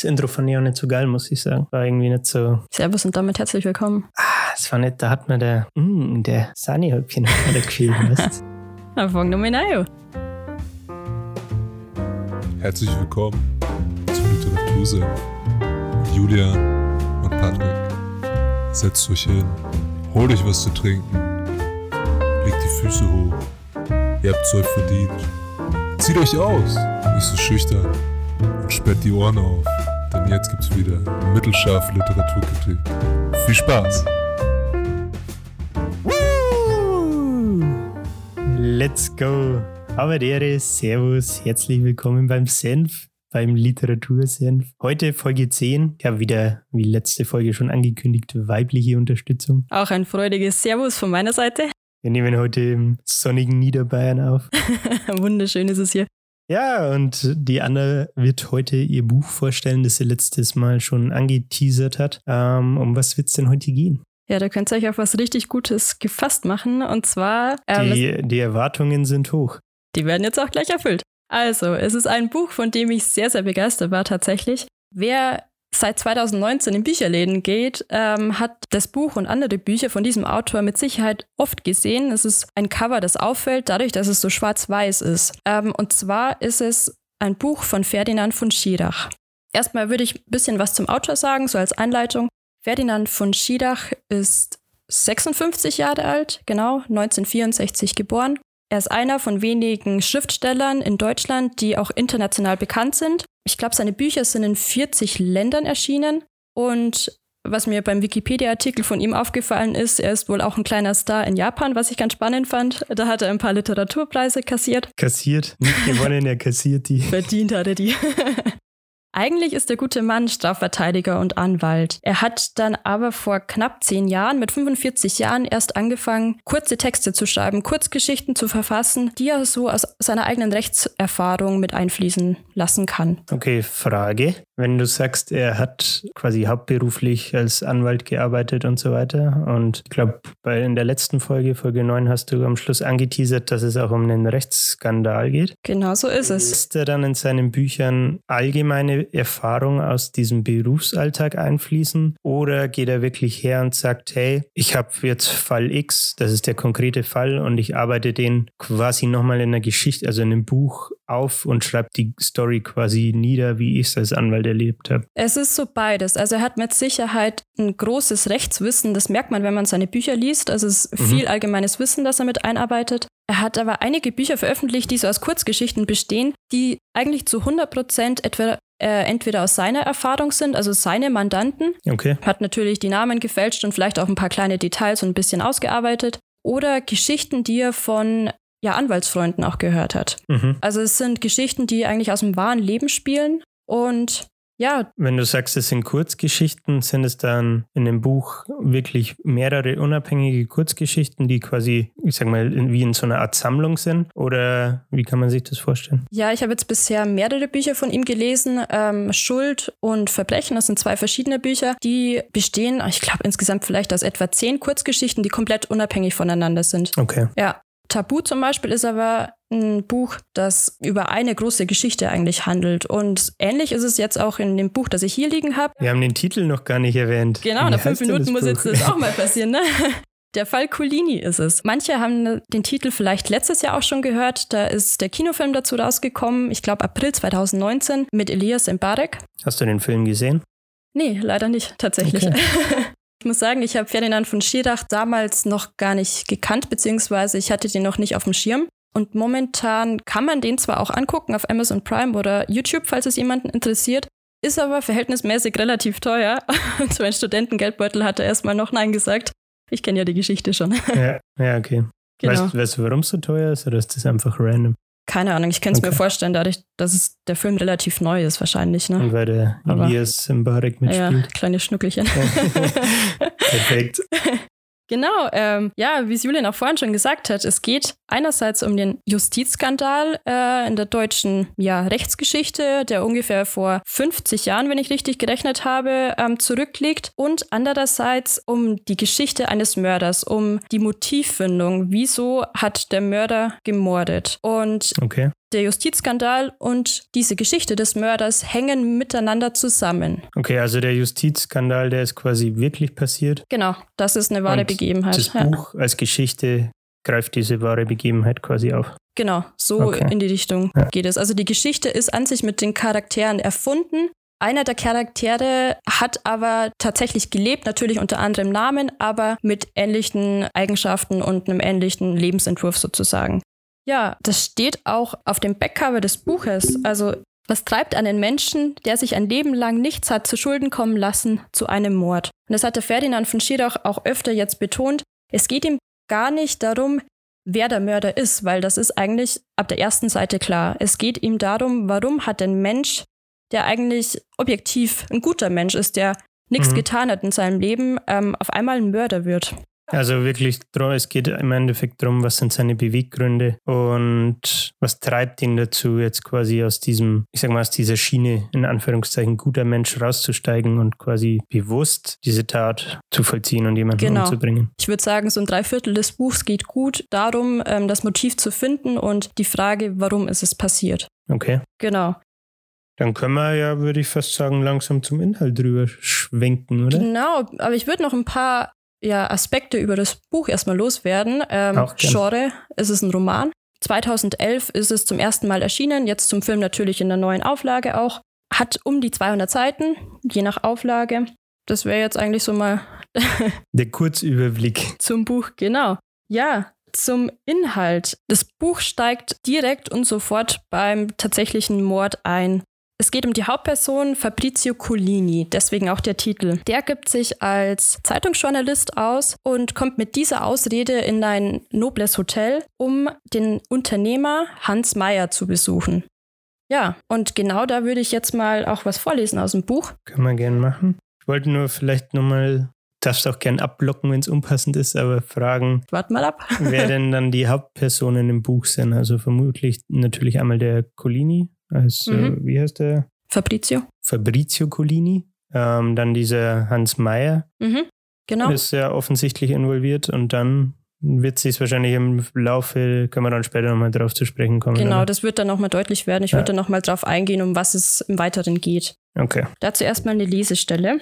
Das Intro fand ich auch nicht so geil, muss ich sagen. War irgendwie nicht so. Servus und damit herzlich willkommen. Ah, es war nicht, da hat mir der, mm, der Sani-Häubchen gefehlt, weißt Dann fangen wir mal an. Herzlich willkommen zum Literatursinn. Julian und Patrick. Setzt euch hin, holt euch was zu trinken, legt die Füße hoch. Ihr habt Zeug verdient. Zieht euch aus, nicht so schüchtern und sperrt die Ohren auf, denn jetzt gibt's wieder mittelscharfe Literaturkritik. Viel Spaß! Let's go! Aber der Servus, herzlich willkommen beim Senf, beim Literatursenf. Heute Folge 10. Ja, wieder, wie letzte Folge schon angekündigt, weibliche Unterstützung. Auch ein freudiges Servus von meiner Seite. Wir nehmen heute im sonnigen Niederbayern auf. Wunderschön ist es hier. Ja, und die Anna wird heute ihr Buch vorstellen, das sie letztes Mal schon angeteasert hat. Ähm, um was wird es denn heute gehen? Ja, da könnt ihr euch auf was richtig Gutes gefasst machen. Und zwar. Ähm, die, die Erwartungen sind hoch. Die werden jetzt auch gleich erfüllt. Also, es ist ein Buch, von dem ich sehr, sehr begeistert war tatsächlich. Wer seit 2019 in Bücherläden geht, ähm, hat das Buch und andere Bücher von diesem Autor mit Sicherheit oft gesehen. Es ist ein Cover, das auffällt, dadurch, dass es so schwarz-weiß ist. Ähm, und zwar ist es ein Buch von Ferdinand von Schirach. Erstmal würde ich ein bisschen was zum Autor sagen, so als Einleitung. Ferdinand von Schirach ist 56 Jahre alt, genau, 1964 geboren. Er ist einer von wenigen Schriftstellern in Deutschland, die auch international bekannt sind. Ich glaube, seine Bücher sind in 40 Ländern erschienen. Und was mir beim Wikipedia-Artikel von ihm aufgefallen ist, er ist wohl auch ein kleiner Star in Japan, was ich ganz spannend fand. Da hat er ein paar Literaturpreise kassiert. Kassiert, nicht gewonnen, er kassiert die. Verdient hat er die. Eigentlich ist der gute Mann Strafverteidiger und Anwalt. Er hat dann aber vor knapp zehn Jahren, mit 45 Jahren, erst angefangen, kurze Texte zu schreiben, Kurzgeschichten zu verfassen, die er so aus seiner eigenen Rechtserfahrung mit einfließen lassen kann. Okay, Frage. Wenn du sagst, er hat quasi hauptberuflich als Anwalt gearbeitet und so weiter und ich glaube, in der letzten Folge, Folge 9, hast du am Schluss angeteasert, dass es auch um einen Rechtsskandal geht. Genau so ist es. Ist er dann in seinen Büchern allgemeine Erfahrung aus diesem Berufsalltag einfließen oder geht er wirklich her und sagt, hey, ich habe jetzt Fall X, das ist der konkrete Fall und ich arbeite den quasi nochmal in einer Geschichte, also in einem Buch auf und schreibe die Story quasi nieder, wie ich es als Anwalt erlebt habe. Es ist so beides. Also er hat mit Sicherheit ein großes Rechtswissen. Das merkt man, wenn man seine Bücher liest. Also es ist mhm. viel allgemeines Wissen, das er mit einarbeitet. Er hat aber einige Bücher veröffentlicht, die so aus Kurzgeschichten bestehen, die eigentlich zu 100 Prozent etwa äh, entweder aus seiner Erfahrung sind, also seine Mandanten. Okay. Hat natürlich die Namen gefälscht und vielleicht auch ein paar kleine Details und ein bisschen ausgearbeitet. Oder Geschichten, die er von ja, Anwaltsfreunden auch gehört hat. Mhm. Also es sind Geschichten, die eigentlich aus dem wahren Leben spielen und ja. Wenn du sagst, es sind Kurzgeschichten, sind es dann in dem Buch wirklich mehrere unabhängige Kurzgeschichten, die quasi, ich sag mal, wie in so einer Art Sammlung sind? Oder wie kann man sich das vorstellen? Ja, ich habe jetzt bisher mehrere Bücher von ihm gelesen. Ähm, Schuld und Verbrechen, das sind zwei verschiedene Bücher, die bestehen, ich glaube, insgesamt vielleicht aus etwa zehn Kurzgeschichten, die komplett unabhängig voneinander sind. Okay. Ja. Tabu zum Beispiel ist aber ein Buch, das über eine große Geschichte eigentlich handelt. Und ähnlich ist es jetzt auch in dem Buch, das ich hier liegen habe. Wir haben den Titel noch gar nicht erwähnt. Genau, nach fünf Minuten muss jetzt das auch mal passieren, ne? Der Fall Colini ist es. Manche haben den Titel vielleicht letztes Jahr auch schon gehört. Da ist der Kinofilm dazu rausgekommen, ich glaube April 2019, mit Elias Mbarek. Hast du den Film gesehen? Nee, leider nicht, tatsächlich. Okay. Ich muss sagen, ich habe Ferdinand von Schirach damals noch gar nicht gekannt, beziehungsweise ich hatte den noch nicht auf dem Schirm. Und momentan kann man den zwar auch angucken auf Amazon Prime oder YouTube, falls es jemanden interessiert, ist aber verhältnismäßig relativ teuer. Und so ein Studentengeldbeutel hatte erstmal noch Nein gesagt. Ich kenne ja die Geschichte schon. Ja, ja okay. Genau. Weißt, weißt du, warum es so teuer ist oder ist das einfach random? Keine Ahnung, ich kann es okay. mir vorstellen, dadurch, dass es der Film relativ neu ist, wahrscheinlich. Ne? Und weil der Elias Mbarek mitspielt. Ja, kleine Schnuckelchen. Perfekt. Genau, ähm, ja, wie es Julian auch vorhin schon gesagt hat, es geht einerseits um den Justizskandal äh, in der deutschen ja, Rechtsgeschichte, der ungefähr vor 50 Jahren, wenn ich richtig gerechnet habe, ähm, zurückliegt und andererseits um die Geschichte eines Mörders, um die Motivfindung, wieso hat der Mörder gemordet. Und okay. Der Justizskandal und diese Geschichte des Mörders hängen miteinander zusammen. Okay, also der Justizskandal, der ist quasi wirklich passiert. Genau, das ist eine wahre Und Begebenheit. Das ja. Buch als Geschichte greift diese wahre Begebenheit quasi auf. Genau, so Okay. in die Richtung Ja. geht es. Also die Geschichte ist an sich mit den Charakteren erfunden. Einer der Charaktere hat aber tatsächlich gelebt, natürlich unter anderem Namen, aber mit ähnlichen Eigenschaften und einem ähnlichen Lebensentwurf sozusagen. Ja, das steht auch auf dem Backcover des Buches. Also, was treibt einen Menschen, der sich ein Leben lang nichts hat zu Schulden kommen lassen, zu einem Mord? Und das hat der Ferdinand von Schirach auch öfter jetzt betont. Es geht ihm gar nicht darum, wer der Mörder ist, weil das ist eigentlich ab der ersten Seite klar. Es geht ihm darum, warum hat ein Mensch, der eigentlich objektiv ein guter Mensch ist, der nichts Mhm. getan hat in seinem Leben, ähm, auf einmal ein Mörder wird. Also wirklich, es geht im Endeffekt darum, was sind seine Beweggründe und was treibt ihn dazu, jetzt quasi aus diesem, ich sag mal, aus dieser Schiene, in Anführungszeichen, guter Mensch rauszusteigen und quasi bewusst diese Tat zu vollziehen und jemanden Genau. umzubringen. Ich würde sagen, so ein Dreiviertel des Buchs geht gut darum, ähm, das Motiv zu finden und die Frage, warum ist es passiert. Okay. Genau. Dann können wir ja, würde ich fast sagen, langsam zum Inhalt drüber schwenken, oder? Genau, aber ich würde noch ein paar ja, Aspekte über das Buch erstmal loswerden. Ähm, Auch. Genre, es ist ein Roman. 2011 ist es zum ersten Mal erschienen, jetzt zum Film natürlich in der neuen Auflage auch. Hat um die 200 Seiten, je nach Auflage. Das wäre jetzt eigentlich so mal Der Kurzüberblick. zum Buch, genau. Ja, zum Inhalt. Das Buch steigt direkt und sofort beim tatsächlichen Mord ein. Es geht um die Hauptperson Fabrizio Collini, deswegen auch der Titel. Der gibt sich als Zeitungsjournalist aus und kommt mit dieser Ausrede in ein nobles Hotel, um den Unternehmer Hans Meyer zu besuchen. Ja, und genau da würde ich jetzt mal auch was vorlesen aus dem Buch. Kann man gern machen. Ich wollte nur vielleicht nochmal, darfst auch gern abblocken, wenn es unpassend ist, aber fragen, Wart mal ab. wer denn dann die Hauptpersonen im Buch sind. Also vermutlich natürlich einmal der Collini, als, äh, Mhm. wie heißt der? Fabrizio. Fabrizio Collini. Ähm, dann dieser Hans Meyer Mhm, genau. ist ja offensichtlich involviert und dann wird sich wahrscheinlich im Laufe, können wir dann später nochmal drauf zu sprechen kommen. Genau, oder? das wird dann nochmal deutlich werden. Ich Ja. würde dann nochmal drauf eingehen, um was es im Weiteren geht. Okay. Dazu erstmal eine Lesestelle.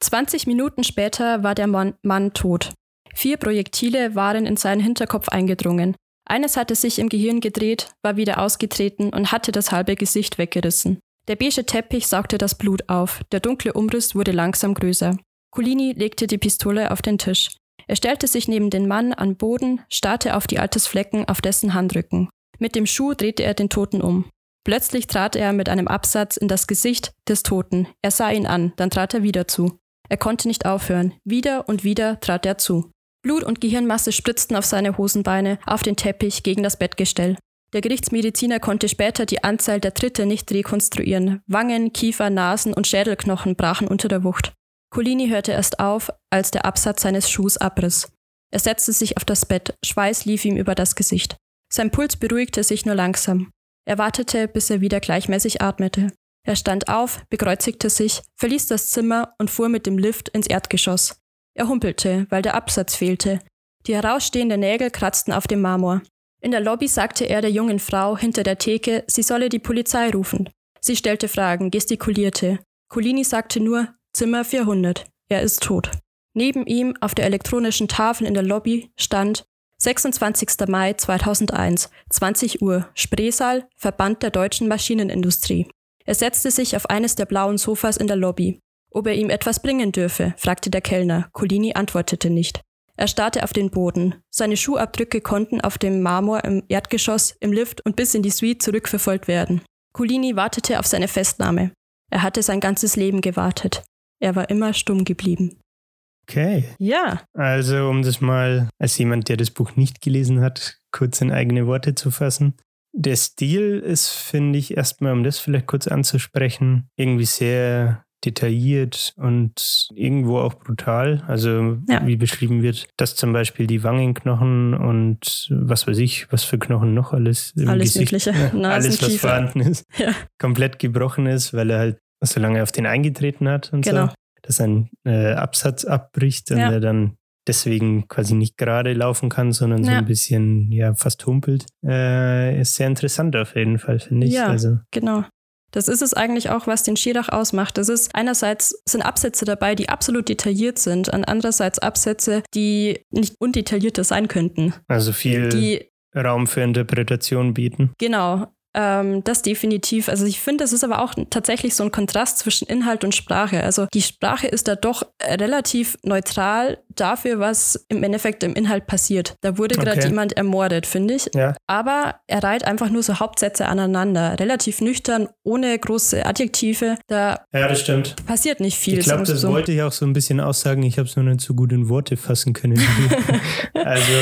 20 Minuten später war der Mann, Mann tot. Vier Projektile waren in seinen Hinterkopf eingedrungen. Eines hatte sich im Gehirn gedreht, war wieder ausgetreten und hatte das halbe Gesicht weggerissen. Der beige Teppich saugte das Blut auf, der dunkle Umriss wurde langsam größer. Colini legte die Pistole auf den Tisch. Er stellte sich neben den Mann an Boden, starrte auf die Altersflecken auf dessen Handrücken. Mit dem Schuh drehte er den Toten um. Plötzlich trat er mit einem Absatz in das Gesicht des Toten. Er sah ihn an, dann trat er wieder zu. Er konnte nicht aufhören. Wieder und wieder trat er zu. Blut und Gehirnmasse spritzten auf seine Hosenbeine, auf den Teppich, gegen das Bettgestell. Der Gerichtsmediziner konnte später die Anzahl der Tritte nicht rekonstruieren. Wangen, Kiefer, Nasen und Schädelknochen brachen unter der Wucht. Colini hörte erst auf, als der Absatz seines Schuhs abriss. Er setzte sich auf das Bett, Schweiß lief ihm über das Gesicht. Sein Puls beruhigte sich nur langsam. Er wartete, bis er wieder gleichmäßig atmete. Er stand auf, bekreuzigte sich, verließ das Zimmer und fuhr mit dem Lift ins Erdgeschoss. Er humpelte, weil der Absatz fehlte. Die herausstehenden Nägel kratzten auf dem Marmor. In der Lobby sagte er der jungen Frau hinter der Theke, sie solle die Polizei rufen. Sie stellte Fragen, gestikulierte. Colini sagte nur Zimmer 400. Er ist tot. Neben ihm auf der elektronischen Tafel in der Lobby stand 26. Mai 2001, 20 Uhr, Spreesaal, Verband der deutschen Maschinenindustrie. Er setzte sich auf eines der blauen Sofas in der Lobby. Ob er ihm etwas bringen dürfe, fragte der Kellner. Colini antwortete nicht. Er starrte auf den Boden. Seine Schuhabdrücke konnten auf dem Marmor im Erdgeschoss, im Lift und bis in die Suite zurückverfolgt werden. Colini wartete auf seine Festnahme. Er hatte sein ganzes Leben gewartet. Er war immer stumm geblieben. Okay. Ja, Also, um das mal als jemand, der das Buch nicht gelesen hat, kurz in eigene Worte zu fassen. Der Stil ist, finde ich, erstmal, um das vielleicht kurz anzusprechen, irgendwie sehr detailliert und irgendwo auch brutal. Also, Ja. wie beschrieben wird, dass zum Beispiel die Wangenknochen und was weiß ich, was für Knochen noch alles im Alles Gesicht, Mögliche. Nasen, alles, was vorhanden ist, Ja. komplett gebrochen ist, weil er halt so lange auf den eingetreten hat und Genau. so dass ein äh, Absatz abbricht und Ja. er dann deswegen quasi nicht gerade laufen kann, sondern so ein bisschen, ja, fast humpelt. Äh, ist sehr interessant auf jeden Fall, finde ich. Ja. Also, Genau. Das ist es eigentlich auch, was den Skidach ausmacht. Das ist einerseits sind Absätze dabei, die absolut detailliert sind, und andererseits Absätze, die nicht undetaillierter sein könnten. also viel Die Raum für Interpretation bieten. Genau, ähm, das definitiv. Also ich finde, es ist aber auch tatsächlich so ein Kontrast zwischen Inhalt und Sprache. Also die Sprache ist da doch relativ neutral dafür, was im Endeffekt im Inhalt passiert. Da wurde gerade Okay. jemand ermordet, finde ich. Ja, Aber er reiht einfach nur so Hauptsätze aneinander. Relativ nüchtern, ohne große Adjektive. Da ja, das stimmt. passiert nicht viel. Ich glaube, das so. wollte ich auch so ein bisschen aussagen. Ich habe es nur nicht so gut in Worte fassen können. also,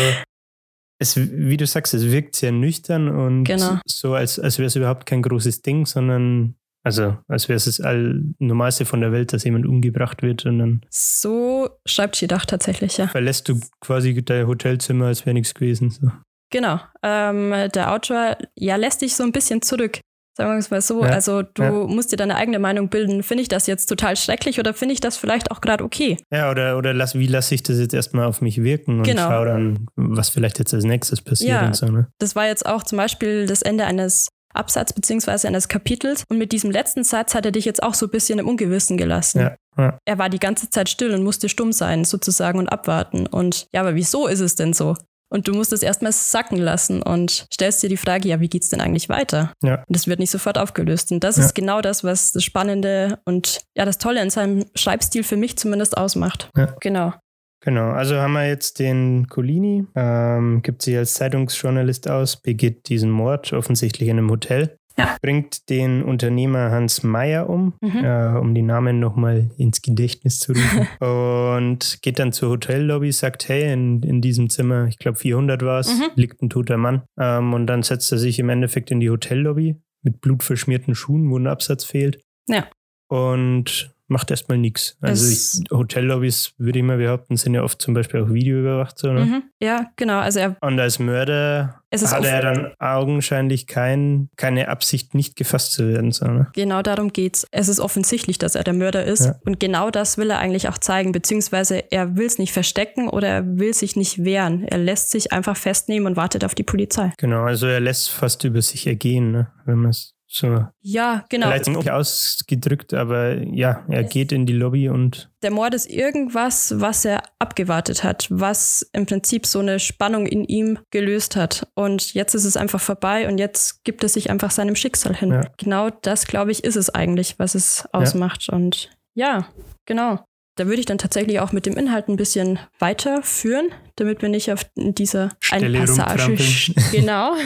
es, wie du sagst, es wirkt sehr nüchtern und Genau. so, als, als wäre es überhaupt kein großes Ding, sondern also als wäre es das Allnormalste von der Welt, dass jemand umgebracht wird und dann So schreibt Schidach tatsächlich, ja. verlässt du quasi dein Hotelzimmer, als wäre nichts gewesen. So. Genau. Ähm, der Autor ja, lässt dich so ein bisschen zurück. Sagen wir es mal so. Ja, Also du ja. musst dir deine eigene Meinung bilden. Finde ich das jetzt total schrecklich oder finde ich das vielleicht auch gerade okay? Ja, oder, oder lass, wie lasse ich das jetzt erstmal auf mich wirken und Genau. schau dann, was vielleicht jetzt als nächstes passiert Ja. und so. Ne? Das war jetzt auch zum Beispiel das Ende eines Absatz beziehungsweise eines Kapitels. Und mit diesem letzten Satz hat er dich jetzt auch so ein bisschen im Ungewissen gelassen. Ja, ja. Er war die ganze Zeit still und musste stumm sein, sozusagen, und abwarten. Und ja, aber wieso ist es denn so? Und du musst es erstmal sacken lassen und stellst dir die Frage, ja, wie geht's denn eigentlich weiter? Ja. Und das wird nicht sofort aufgelöst. Und das Ja. ist genau das, was das Spannende und ja, das Tolle in seinem Schreibstil für mich zumindest ausmacht. Ja. Genau. Genau, also haben wir jetzt den Colini, ähm, gibt sich als Zeitungsjournalist aus, begeht diesen Mord offensichtlich in einem Hotel, Ja. bringt den Unternehmer Hans Meyer um, Mhm. äh, um die Namen nochmal ins Gedächtnis zu rufen, und geht dann zur Hotellobby, sagt, hey, in, in diesem Zimmer, ich glaube 400 war es, Mhm. liegt ein toter Mann. Ähm, und dann setzt er sich im Endeffekt in die Hotellobby mit blutverschmierten Schuhen, wo ein Absatz fehlt. Ja. Und macht erstmal nichts. Also ich, Hotellobbys, würde ich mal behaupten, sind ja oft zum Beispiel auch videoüberwacht. So, ne? Mhm. Ja, genau. Also er, Und als Mörder hat er dann augenscheinlich kein, keine Absicht, nicht gefasst zu werden. So, ne? Genau darum geht's. Es ist offensichtlich, dass er der Mörder ist. Ja. Und genau das will er eigentlich auch zeigen, beziehungsweise er will es nicht verstecken oder er will sich nicht wehren. Er lässt sich einfach festnehmen und wartet auf die Polizei. Genau, also er lässt fast über sich ergehen, ne? wenn man es so Ja, genau. vielleicht nicht ausgedrückt, aber ja, er geht in die Lobby und Der Mord ist irgendwas, was er abgewartet hat, was im Prinzip so eine Spannung in ihm gelöst hat. Und jetzt ist es einfach vorbei und jetzt gibt es sich einfach seinem Schicksal hin. Ja. Genau das, glaube ich, ist es eigentlich, was es ausmacht. Und ja, genau. Da würde ich dann tatsächlich auch mit dem Inhalt ein bisschen weiterführen, damit wir nicht auf dieser einen Stelle Passage. rumtrampeln. Genau.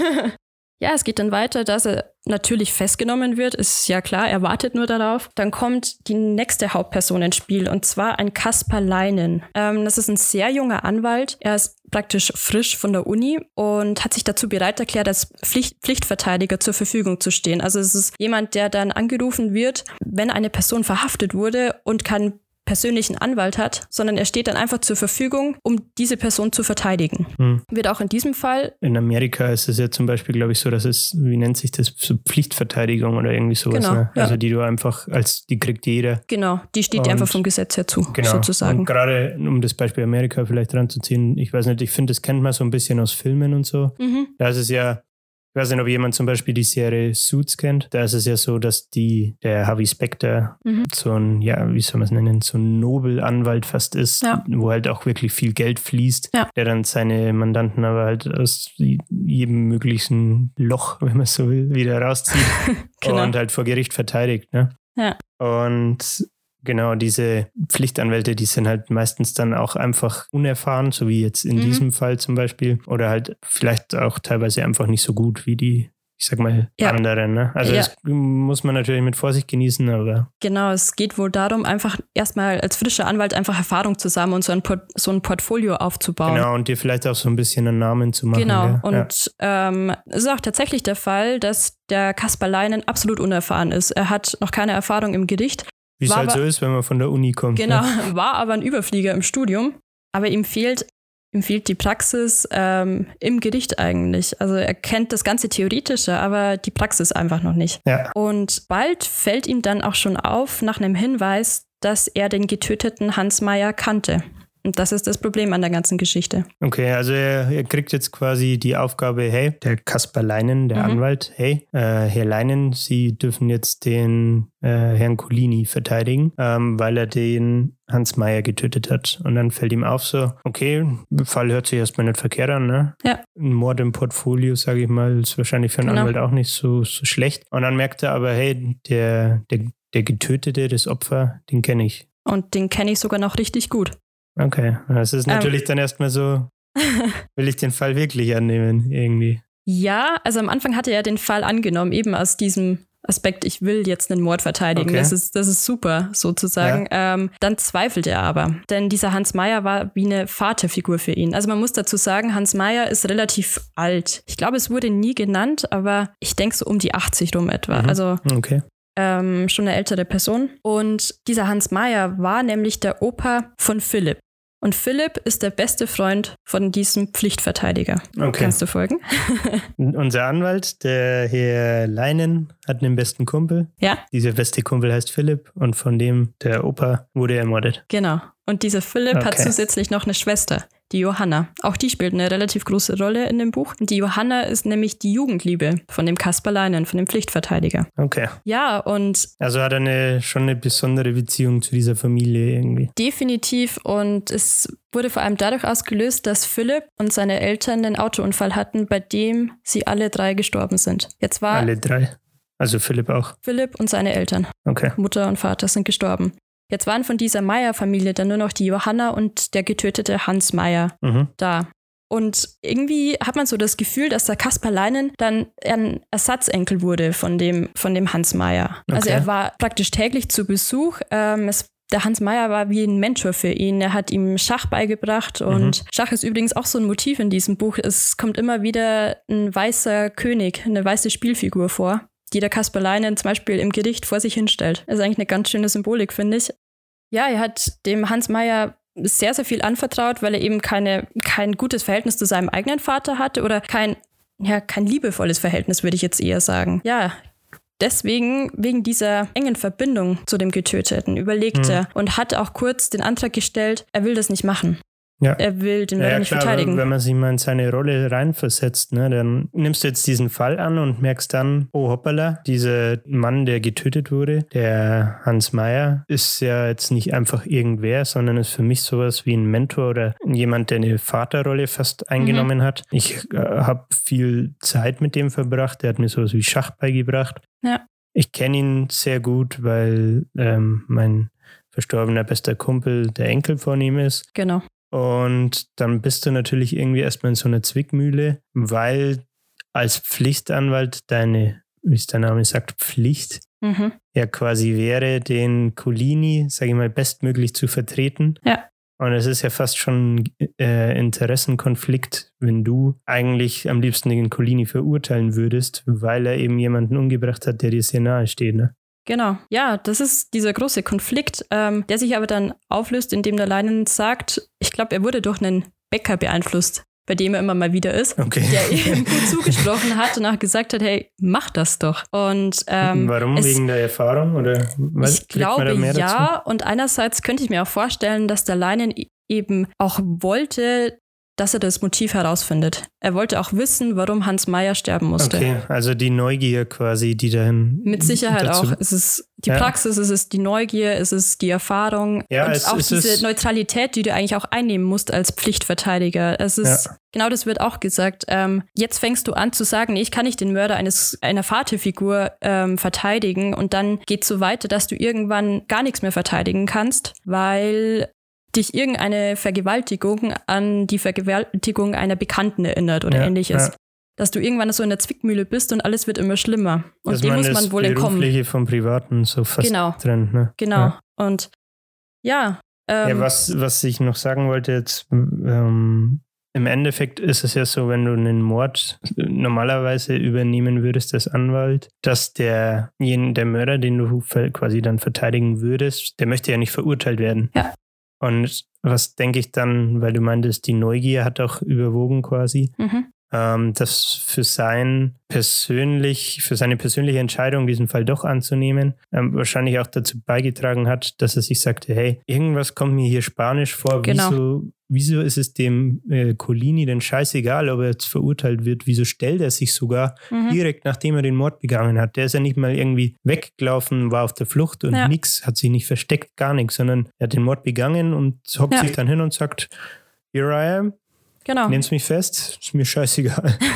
Ja, es geht dann weiter, dass er natürlich festgenommen wird, ist ja klar, er wartet nur darauf. Dann kommt die nächste Hauptperson ins Spiel und zwar ein Kaspar Leinen. Ähm, das ist ein sehr junger Anwalt. Er ist praktisch frisch von der Uni und hat sich dazu bereit erklärt, als Pflicht Pflichtverteidiger zur Verfügung zu stehen. Also es ist jemand, der dann angerufen wird, wenn eine Person verhaftet wurde und keinen persönlichen Anwalt hat, sondern er steht dann einfach zur Verfügung, um diese Person zu verteidigen. hm. Wird auch in diesem Fall in Amerika ist es ja zum Beispiel, glaube ich, so, dass es, wie nennt sich das, so Pflichtverteidigung oder irgendwie sowas, Genau, ne? ja. Also die du einfach als, die kriegt jeder. Genau, die steht dir einfach vom Gesetz her zu, Genau. sozusagen. Und gerade um das Beispiel Amerika vielleicht ranzuziehen, ich weiß nicht, ich finde, das kennt man so ein bisschen aus Filmen und so. Mhm. Da ist es ja, ich weiß nicht, ob jemand zum Beispiel die Serie Suits kennt. Da ist es ja so, dass die, der Harvey Specter Mhm. so ein, ja, wie soll man es nennen, so ein Nobelanwalt fast ist, Ja. wo halt auch wirklich viel Geld fließt, Ja. der dann seine Mandanten aber halt aus jedem möglichen Loch, wenn man so will, wieder rauszieht Genau. und halt vor Gericht verteidigt. Ne? Ja. Und genau diese Pflichtanwälte, die sind halt meistens dann auch einfach unerfahren, so wie jetzt in Mhm. diesem Fall zum Beispiel. Oder halt vielleicht auch teilweise einfach nicht so gut wie die, ich sag mal, Ja. anderen. Ne? Also Ja. das muss man natürlich mit Vorsicht genießen, aber Genau, es geht wohl darum, einfach erstmal als frischer Anwalt einfach Erfahrung zu sammeln und so ein, Port so ein Portfolio aufzubauen. genau, und dir vielleicht auch so ein bisschen einen Namen zu machen. Genau, ja. und ähm, es ist auch tatsächlich der Fall, dass der Kaspar Leinen absolut unerfahren ist. Er hat noch keine Erfahrung im Gericht, Wie es halt so ist, wenn man von der Uni kommt. genau, Ne? war aber ein Überflieger im Studium, aber ihm fehlt, ihm fehlt die Praxis ähm, im Gericht eigentlich. Also er kennt das ganze Theoretische, aber die Praxis einfach noch nicht. Ja. Und bald fällt ihm dann auch schon auf, nach einem Hinweis, dass er den getöteten Hans Meyer kannte. Und das ist das Problem an der ganzen Geschichte. Okay, also er, er kriegt jetzt quasi die Aufgabe, hey, der Kaspar Leinen, der Mhm. Anwalt, hey, äh, Herr Leinen, Sie dürfen jetzt den äh, Herrn Colini verteidigen, ähm, weil er den Hans Meyer getötet hat. Und dann fällt ihm auf so, okay, Fall hört sich erstmal nicht verkehrt an, ne? Ja. Ein Mord im Portfolio, sage ich mal, ist wahrscheinlich für einen Genau. Anwalt auch nicht so, so schlecht. Und dann merkt er aber, hey, der, der, der Getötete, das Opfer, den kenne ich. Und den kenne ich sogar noch richtig gut. Okay, das ist Ähm. natürlich dann erstmal so, will ich den Fall wirklich annehmen, irgendwie. Ja, also am Anfang hatte er den Fall angenommen, eben aus diesem Aspekt, ich will jetzt einen Mord verteidigen. Okay. Das, ist, das ist super, sozusagen. Ähm, dann zweifelt er aber. Denn dieser Hans Meyer war wie eine Vaterfigur für ihn. Also man muss dazu sagen, Hans Meyer ist relativ alt. Ich glaube, es wurde nie genannt, aber ich denke so um die 80 rum etwa. Mhm. Also Okay. ähm, schon eine ältere Person. Und dieser Hans Meyer war nämlich der Opa von Philipp. Und Philipp ist der beste Freund von diesem Pflichtverteidiger. Okay. Kannst du folgen? Unser Anwalt, der Herr Leinen, hat einen besten Kumpel. Ja. Dieser beste Kumpel heißt Philipp und von dem, der Opa, wurde er ermordet. Genau. Und dieser Philipp hat Okay. zusätzlich noch eine Schwester, die Johanna. Auch die spielt eine relativ große Rolle in dem Buch. Die Johanna ist nämlich die Jugendliebe von dem Kaspar Leinen, von dem Pflichtverteidiger. Okay. Ja, und Also hat er eine, schon eine besondere Beziehung zu dieser Familie irgendwie. definitiv. Und es wurde vor allem dadurch ausgelöst, dass Philipp und seine Eltern einen Autounfall hatten, bei dem sie alle drei gestorben sind. Jetzt war Alle drei. Also Philipp auch. Philipp und seine Eltern, Okay. Mutter und Vater, sind gestorben. Jetzt waren von dieser Meyer-Familie dann nur noch die Johanna und der getötete Hans Meyer Mhm. da. Und irgendwie hat man so das Gefühl, dass der Kaspar Leinen dann ein Ersatzenkel wurde von dem, von dem Hans Meyer. Also Okay. er war praktisch täglich zu Besuch. Ähm, es, der Hans Meyer war wie ein Mentor für ihn. Er hat ihm Schach beigebracht und Schach ist übrigens auch so ein Motiv in diesem Buch. Es kommt immer wieder ein weißer König, eine weiße Spielfigur vor, die der Kaspar Leinen zum Beispiel im Gericht vor sich hinstellt. Das ist eigentlich eine ganz schöne Symbolik, finde ich. Ja, er hat dem Hans Meyer sehr, sehr viel anvertraut, weil er eben keine, kein gutes Verhältnis zu seinem eigenen Vater hatte oder kein, ja, kein liebevolles Verhältnis, würde ich jetzt eher sagen. Ja, deswegen, wegen dieser engen Verbindung zu dem Getöteten, überlegt Mhm. und hat auch kurz den Antrag gestellt, er will das nicht machen. Ja. Er will den Mörder Ja, nicht klar, verteidigen. wenn man sich mal in seine Rolle reinversetzt, ne, dann nimmst du jetzt diesen Fall an und merkst dann, oh hoppala, dieser Mann, der getötet wurde, der Hans Meyer, ist ja jetzt nicht einfach irgendwer, sondern ist für mich sowas wie ein Mentor oder jemand, der eine Vaterrolle fast Mhm. eingenommen hat. Ich äh, habe viel Zeit mit dem verbracht, der hat mir sowas wie Schach beigebracht. Ja. Ich kenne ihn sehr gut, weil ähm, mein verstorbener bester Kumpel der Enkel von ihm ist. Genau. Und dann bist du natürlich irgendwie erstmal in so einer Zwickmühle, weil als Pflichtanwalt deine, wie es der Name sagt, Pflicht Mhm. ja quasi wäre, den Colini, sage ich mal, bestmöglich zu vertreten. Ja. Und es ist ja fast schon äh, Interessenkonflikt, wenn du eigentlich am liebsten den Colini verurteilen würdest, weil er eben jemanden umgebracht hat, der dir sehr nahe steht. Ne? Genau. Ja, das ist dieser große Konflikt, ähm, der sich aber dann auflöst, indem der Leinen sagt, ich glaube, er wurde durch einen Bäcker beeinflusst, bei dem er immer mal wieder ist. Okay. der ihm gut zugesprochen hat und auch gesagt hat, hey, mach das doch. Und ähm, Warum? es, Wegen der Erfahrung? Oder was? ich glaube ja. Und einerseits könnte ich mir auch vorstellen, dass der Leinen e- eben auch wollte, dass er das Motiv herausfindet. Er wollte auch wissen, warum Hans Meyer sterben musste. Okay, also die Neugier quasi, die dahin. Mit Sicherheit dazu, auch. Es ist die Ja. Praxis, es ist die Neugier, es ist die Erfahrung Ja, und es- auch es diese Neutralität, die du eigentlich auch einnehmen musst als Pflichtverteidiger. Es ist Ja. genau das wird auch gesagt. Ähm, jetzt fängst du an zu sagen, nee, ich kann nicht den Mörder eines einer Vaterfigur ähm, verteidigen und dann geht so weiter, dass du irgendwann gar nichts mehr verteidigen kannst, weil dich irgendeine Vergewaltigung an die Vergewaltigung einer Bekannten erinnert oder Ja, ähnliches. ja. Dass du irgendwann so in der Zwickmühle bist und alles wird immer schlimmer. Und dass dem muss man wohl entkommen. Berufliche vom Privaten so fast Genau. trennt. Ne? Genau. Ja. Und ja, ähm, ja, was, was ich noch sagen wollte jetzt, ähm, im Endeffekt ist es ja so, wenn du einen Mord normalerweise übernehmen würdest als Anwalt, dass der, der Mörder, den du quasi dann verteidigen würdest, der möchte ja nicht verurteilt werden. Ja. Und was denke ich dann, weil du meintest, die Neugier hat auch überwogen quasi. mhm. Ähm, das für sein persönlich, für seine persönliche Entscheidung, diesen Fall doch anzunehmen, ähm, wahrscheinlich auch dazu beigetragen hat, dass er sich sagte, hey, irgendwas kommt mir hier Spanisch vor, Genau. wieso, wieso ist es dem äh, Colini denn scheißegal, ob er jetzt verurteilt wird, wieso stellt er sich sogar Mhm. direkt nachdem er den Mord begangen hat. Der ist ja nicht mal irgendwie weggelaufen, war auf der Flucht und Ja. nix, hat sich nicht versteckt, gar nichts, sondern er hat den Mord begangen und hockt Ja. sich dann hin und sagt, here I am, Genau. nehmt's mich fest, ist mir scheißegal.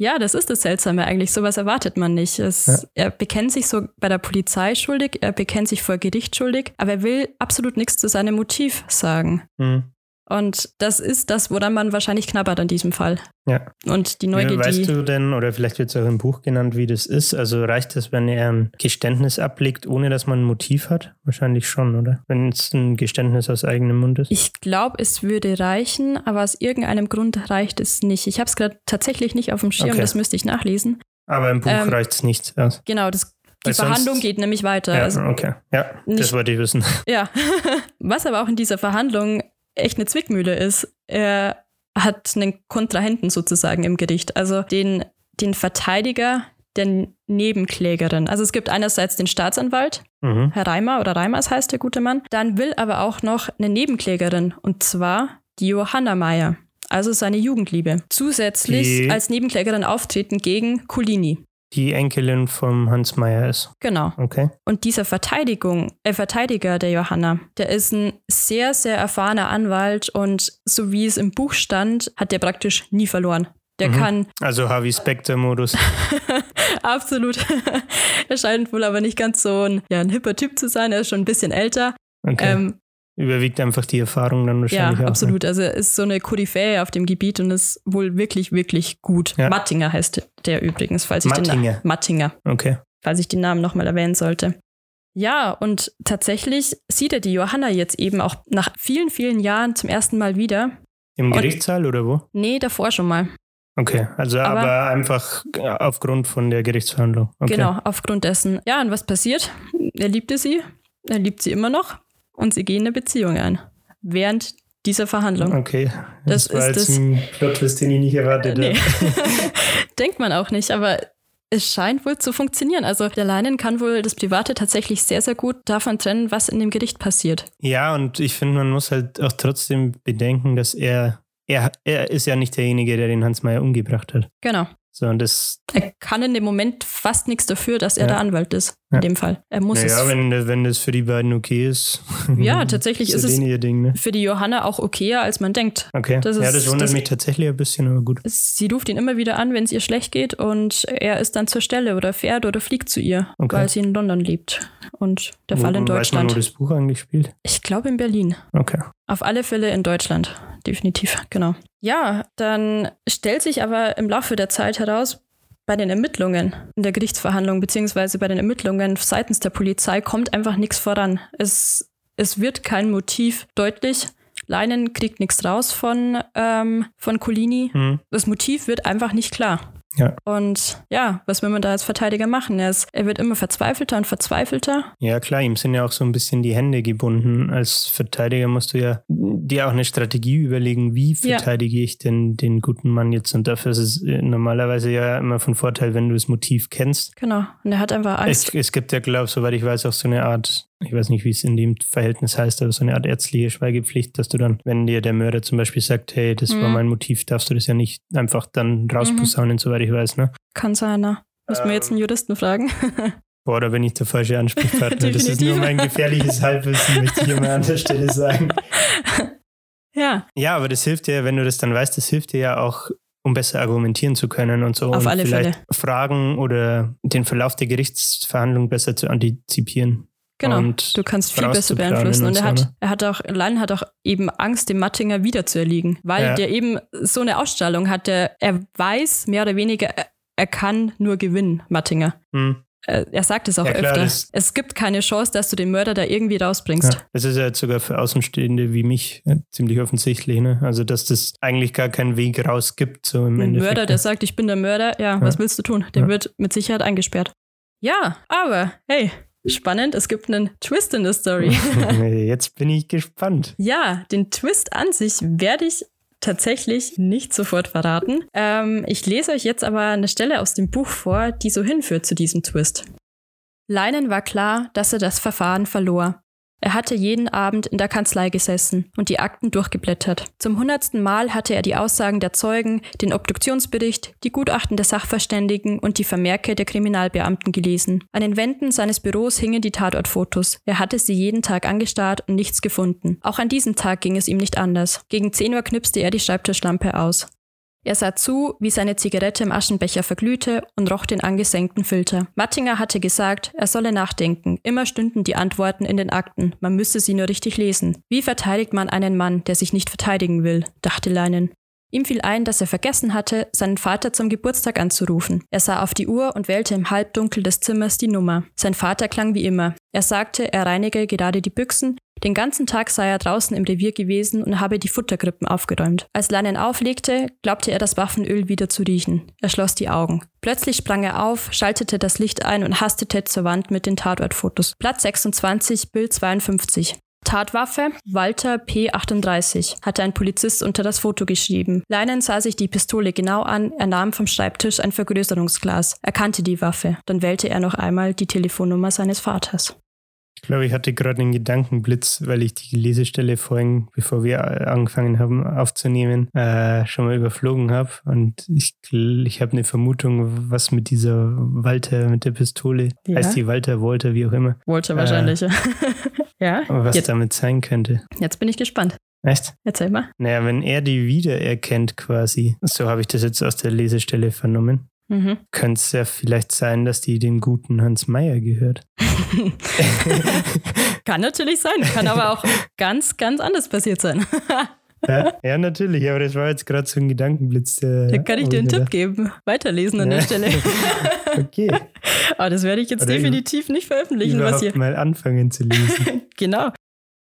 Ja, das ist das Seltsame eigentlich. Sowas erwartet man nicht. Es, Ja. Er bekennt sich so bei der Polizei schuldig, er bekennt sich vor Gericht schuldig, aber er will absolut nichts zu seinem Motiv sagen. Hm. Und das ist das, woran man wahrscheinlich knabbert an diesem Fall. Ja. Und die Neugier, weißt die. du denn, oder vielleicht wird es auch im Buch genannt, wie das ist? Also reicht es, wenn er ein Geständnis ablegt, ohne dass man ein Motiv hat? Wahrscheinlich schon, oder? Wenn es ein Geständnis aus eigenem Mund ist. Ich glaube, es würde reichen, aber aus irgendeinem Grund reicht es nicht. Ich habe es gerade tatsächlich nicht auf dem Schirm, Okay. das müsste ich nachlesen. Aber im Buch ähm, reicht es nicht aus. Genau, das, die Verhandlung geht nämlich weiter. Ja, Also, okay. Ja, das nicht- wollte ich wissen. Ja, was aber auch in dieser Verhandlung echt eine Zwickmühle ist, er hat einen Kontrahenten sozusagen im Gericht, also den, den Verteidiger der Nebenklägerin. Also es gibt einerseits den Staatsanwalt, Mhm. Herr Reimer oder Reimers heißt der gute Mann, dann will aber auch noch eine Nebenklägerin und zwar die Johanna Meyer, also seine Jugendliebe, zusätzlich Die- als Nebenklägerin auftreten gegen Colini. Die Enkelin vom Hans Meyer ist. Genau. Okay. Und dieser Verteidigung, äh, Verteidiger der Johanna, der ist ein sehr, sehr erfahrener Anwalt und so wie es im Buch stand, hat der praktisch nie verloren. Der Mhm. kann Also Harvey Specter-Modus. absolut, er scheint wohl aber nicht ganz so ein, ja, ein hipper Typ zu sein, er ist schon ein bisschen älter. Okay. Ähm, Überwiegt einfach die Erfahrung dann ja, wahrscheinlich auch. ne? absolut. Also er ist so eine Koryphäe auf dem Gebiet und ist wohl wirklich, wirklich gut. Ja. Mattinger heißt der übrigens, falls ich den Mattinger. Na- Mattinger. Ne? Okay. falls ich den Namen nochmal erwähnen sollte. Ja, und tatsächlich sieht er die Johanna jetzt eben auch nach vielen, vielen Jahren zum ersten Mal wieder. Im Und- Gerichtssaal oder wo? Nee, davor schon mal. Okay. Also Aber- aber, einfach äh, aufgrund von der Gerichtsverhandlung. Okay. Genau, aufgrund dessen. Ja, und was passiert? Er liebte sie, er liebt sie immer noch und sie gehen eine Beziehung ein. Während dieser Verhandlung. Okay. Das, Das war ist jetzt das- ein Plot-Twist, den ich nicht erwartet Nee. habe. Denkt man auch nicht, aber es scheint wohl zu funktionieren. Also der Leinen kann wohl das Private tatsächlich sehr, sehr gut davon trennen, was in dem Gericht passiert. Ja, und ich finde, man muss halt auch trotzdem bedenken, dass er, er, er ist ja nicht derjenige, der den Hans Meyer umgebracht hat. Genau. So, und das, Er kann in dem Moment fast nichts dafür, dass er Ja. der Anwalt ist. In Ja. dem Fall. Er muss naja, es wenn, wenn das für die beiden okay ist. Ja, tatsächlich ist ja es- Ding, ne? für die Johanna auch okayer, als man denkt. Okay. Das ja, ist- das wundert das- mich tatsächlich ein bisschen, aber gut. Sie ruft ihn immer wieder an, wenn es ihr schlecht geht und er ist dann zur Stelle oder fährt oder fliegt zu ihr, Okay. weil sie in London lebt. Und der Wo- Fall in Weiß man, Deutschland. wo das Buch eigentlich spielt? Ich glaube in Berlin. Okay. Auf alle Fälle in Deutschland. Definitiv, genau. Ja, dann stellt sich aber im Laufe der Zeit heraus, bei den Ermittlungen in der Gerichtsverhandlung beziehungsweise bei den Ermittlungen seitens der Polizei kommt einfach nichts voran. Es, es wird kein Motiv deutlich. Leinen kriegt nichts raus von, ähm, von Colini. Hm. Das Motiv wird einfach nicht klar. Ja. Und ja, was will man da als Verteidiger machen? Er, ist, er wird immer verzweifelter und verzweifelter. Ja, klar, ihm sind ja auch so ein bisschen die Hände gebunden. Als Verteidiger musst du ja dir auch eine Strategie überlegen, wie Ja. verteidige ich denn den guten Mann jetzt? Und dafür ist es äh, normalerweise ja immer von Vorteil, wenn du das Motiv kennst. Genau. Und er hat einfach Angst. Es, es gibt ja, glaube ich, soweit ich weiß, auch so eine Art, ich weiß nicht, wie es in dem Verhältnis heißt, aber so eine Art ärztliche Schweigepflicht, dass du dann, wenn dir der Mörder zum Beispiel sagt, hey, das war Mhm. mein Motiv, darfst du das ja nicht einfach dann rausposaunen, soweit ich weiß, ne? Kann sein, ne? Müssen wir Ähm. jetzt einen Juristen fragen. Boah, da bin ich der falsche Ansprechpartner. das ist nur mein gefährliches Halbwissen, möchte ich immer an der Stelle sagen. ja, Ja, aber das hilft dir, wenn du das dann weißt, das hilft dir ja auch, um besser argumentieren zu können und so. Auf und alle vielleicht Fälle. Fragen oder den Verlauf der Gerichtsverhandlung besser zu antizipieren. Genau. Und du kannst viel besser beeinflussen. Und und er hat, ne? er hat auch, Lan hat auch eben Angst, dem Mattinger wieder zu erliegen, weil Ja. der eben so eine Ausstrahlung hat. Der, er weiß mehr oder weniger, er, kann nur gewinnen, Mattinger. Hm. Er, sagt es auch Ja, klar, öfter. Es gibt keine Chance, dass du den Mörder da irgendwie rausbringst. Ja, das ist ja jetzt sogar für Außenstehende wie mich äh, ziemlich offensichtlich, ne? Also, dass das eigentlich gar keinen Weg raus gibt, so im Ein Endeffekt. Mörder, der sagt, ich bin der Mörder, ja, was willst du tun? Der Ja. wird mit Sicherheit eingesperrt. Ja, aber hey, spannend, es gibt einen Twist in der Story. Jetzt bin ich gespannt. Ja, den Twist an sich werde ich tatsächlich nicht sofort verraten. Ähm, ich lese euch jetzt aber eine Stelle aus dem Buch vor, die so hinführt zu diesem Twist. Leinen war klar, dass er das Verfahren verlor. Er hatte jeden Abend in der Kanzlei gesessen und die Akten durchgeblättert. Zum hundertsten Mal hatte er die Aussagen der Zeugen, den Obduktionsbericht, die Gutachten der Sachverständigen und die Vermerke der Kriminalbeamten gelesen. An den Wänden seines Büros hingen die Tatortfotos. Er hatte sie jeden Tag angestarrt und nichts gefunden. Auch an diesem Tag ging es ihm nicht anders. Gegen 10 Uhr knipste er die Schreibtischlampe aus. Er sah zu, wie seine Zigarette im Aschenbecher verglühte und roch den angesenkten Filter. Mattinger hatte gesagt, er solle nachdenken. Immer stünden die Antworten in den Akten. Man müsse sie nur richtig lesen. Wie verteidigt man einen Mann, der sich nicht verteidigen will? dachte Leinen. Ihm fiel ein, dass er vergessen hatte, seinen Vater zum Geburtstag anzurufen. Er sah auf die Uhr und wählte im Halbdunkel des Zimmers die Nummer. Sein Vater klang wie immer. Er sagte, er reinige gerade die Büchsen. Den ganzen Tag sei er draußen im Revier gewesen und habe die Futtergrippen aufgeräumt. Als Lannon auflegte, glaubte er das Waffenöl wieder zu riechen. Er schloss die Augen. Plötzlich sprang er auf, schaltete das Licht ein und hastete zur Wand mit den Tatortfotos. Platz 26, Bild 52. Tatwaffe Walter P38, hatte ein Polizist unter das Foto geschrieben. Leinen sah sich die Pistole genau an, er nahm vom Schreibtisch ein Vergrößerungsglas, erkannte die Waffe, dann wählte er noch einmal die Telefonnummer seines Vaters. Ich glaube, ich hatte gerade einen Gedankenblitz, weil ich die Lesestelle vorhin, bevor wir angefangen haben aufzunehmen, äh, schon mal überflogen habe. Und ich, ich habe eine Vermutung, was mit dieser Walter, mit der Pistole, ja. heißt die Walter, Walter, wie auch immer. Walter wahrscheinlich, äh, ja. Was Jetzt. damit sein könnte. Jetzt bin ich gespannt. Echt? Erzähl mal. Naja, wenn er die wiedererkennt quasi, so habe ich das jetzt aus der Lesestelle vernommen, Mhm. Könnte es ja vielleicht sein, dass die dem guten Hans Meyer gehört. kann natürlich sein, kann aber auch ganz, ganz anders passiert sein. ja, ja, natürlich, aber das war jetzt gerade so ein Gedankenblitz. Der da kann ich dir einen Tipp geben. Weiterlesen an ja. der Stelle. okay. Aber das werde ich jetzt Oder definitiv nicht veröffentlichen, was hier. mal anfangen zu lesen. genau.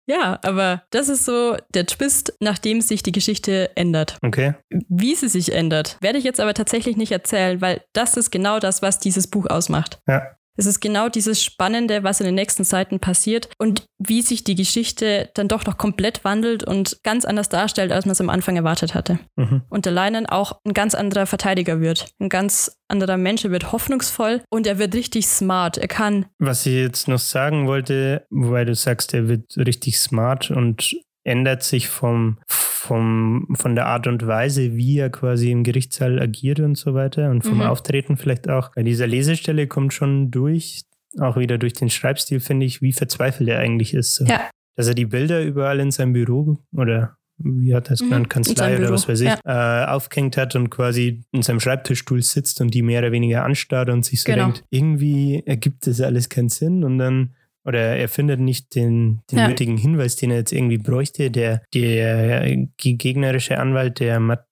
Ja, aber das ist so der Twist, nachdem sich die Geschichte ändert. Okay. Wie sie sich ändert, werde ich jetzt aber tatsächlich nicht erzählen, weil das ist genau das, was dieses Buch ausmacht. Ja. Es ist genau dieses Spannende, was in den nächsten Seiten passiert und wie sich die Geschichte dann doch noch komplett wandelt und ganz anders darstellt, als man es am Anfang erwartet hatte. Mhm. Und der Leinen auch ein ganz anderer Verteidiger wird. Ein ganz anderer Mensch, er wird hoffnungsvoll und er wird richtig smart. Er kann. Was ich jetzt noch sagen wollte, wobei du sagst, er wird richtig smart und ändert sich vom, vom, von der Art und Weise, wie er quasi im Gerichtssaal agiert und so weiter und vom mhm. Auftreten vielleicht auch. Bei dieser Lesestelle kommt schon durch, auch wieder durch den Schreibstil, finde ich, wie verzweifelt er eigentlich ist. So. Ja. Dass er die Bilder überall in seinem Büro oder wie hat er es mhm. genannt, Kanzlei oder was weiß ich, ja. äh, aufgehängt hat und quasi in seinem Schreibtischstuhl sitzt und die mehr oder weniger anstarrt und sich so genau. denkt, irgendwie ergibt das alles keinen Sinn und dann oder er findet nicht den, den ja. nötigen Hinweis, den er jetzt irgendwie bräuchte. Der, der gegnerische Anwalt, der Matt,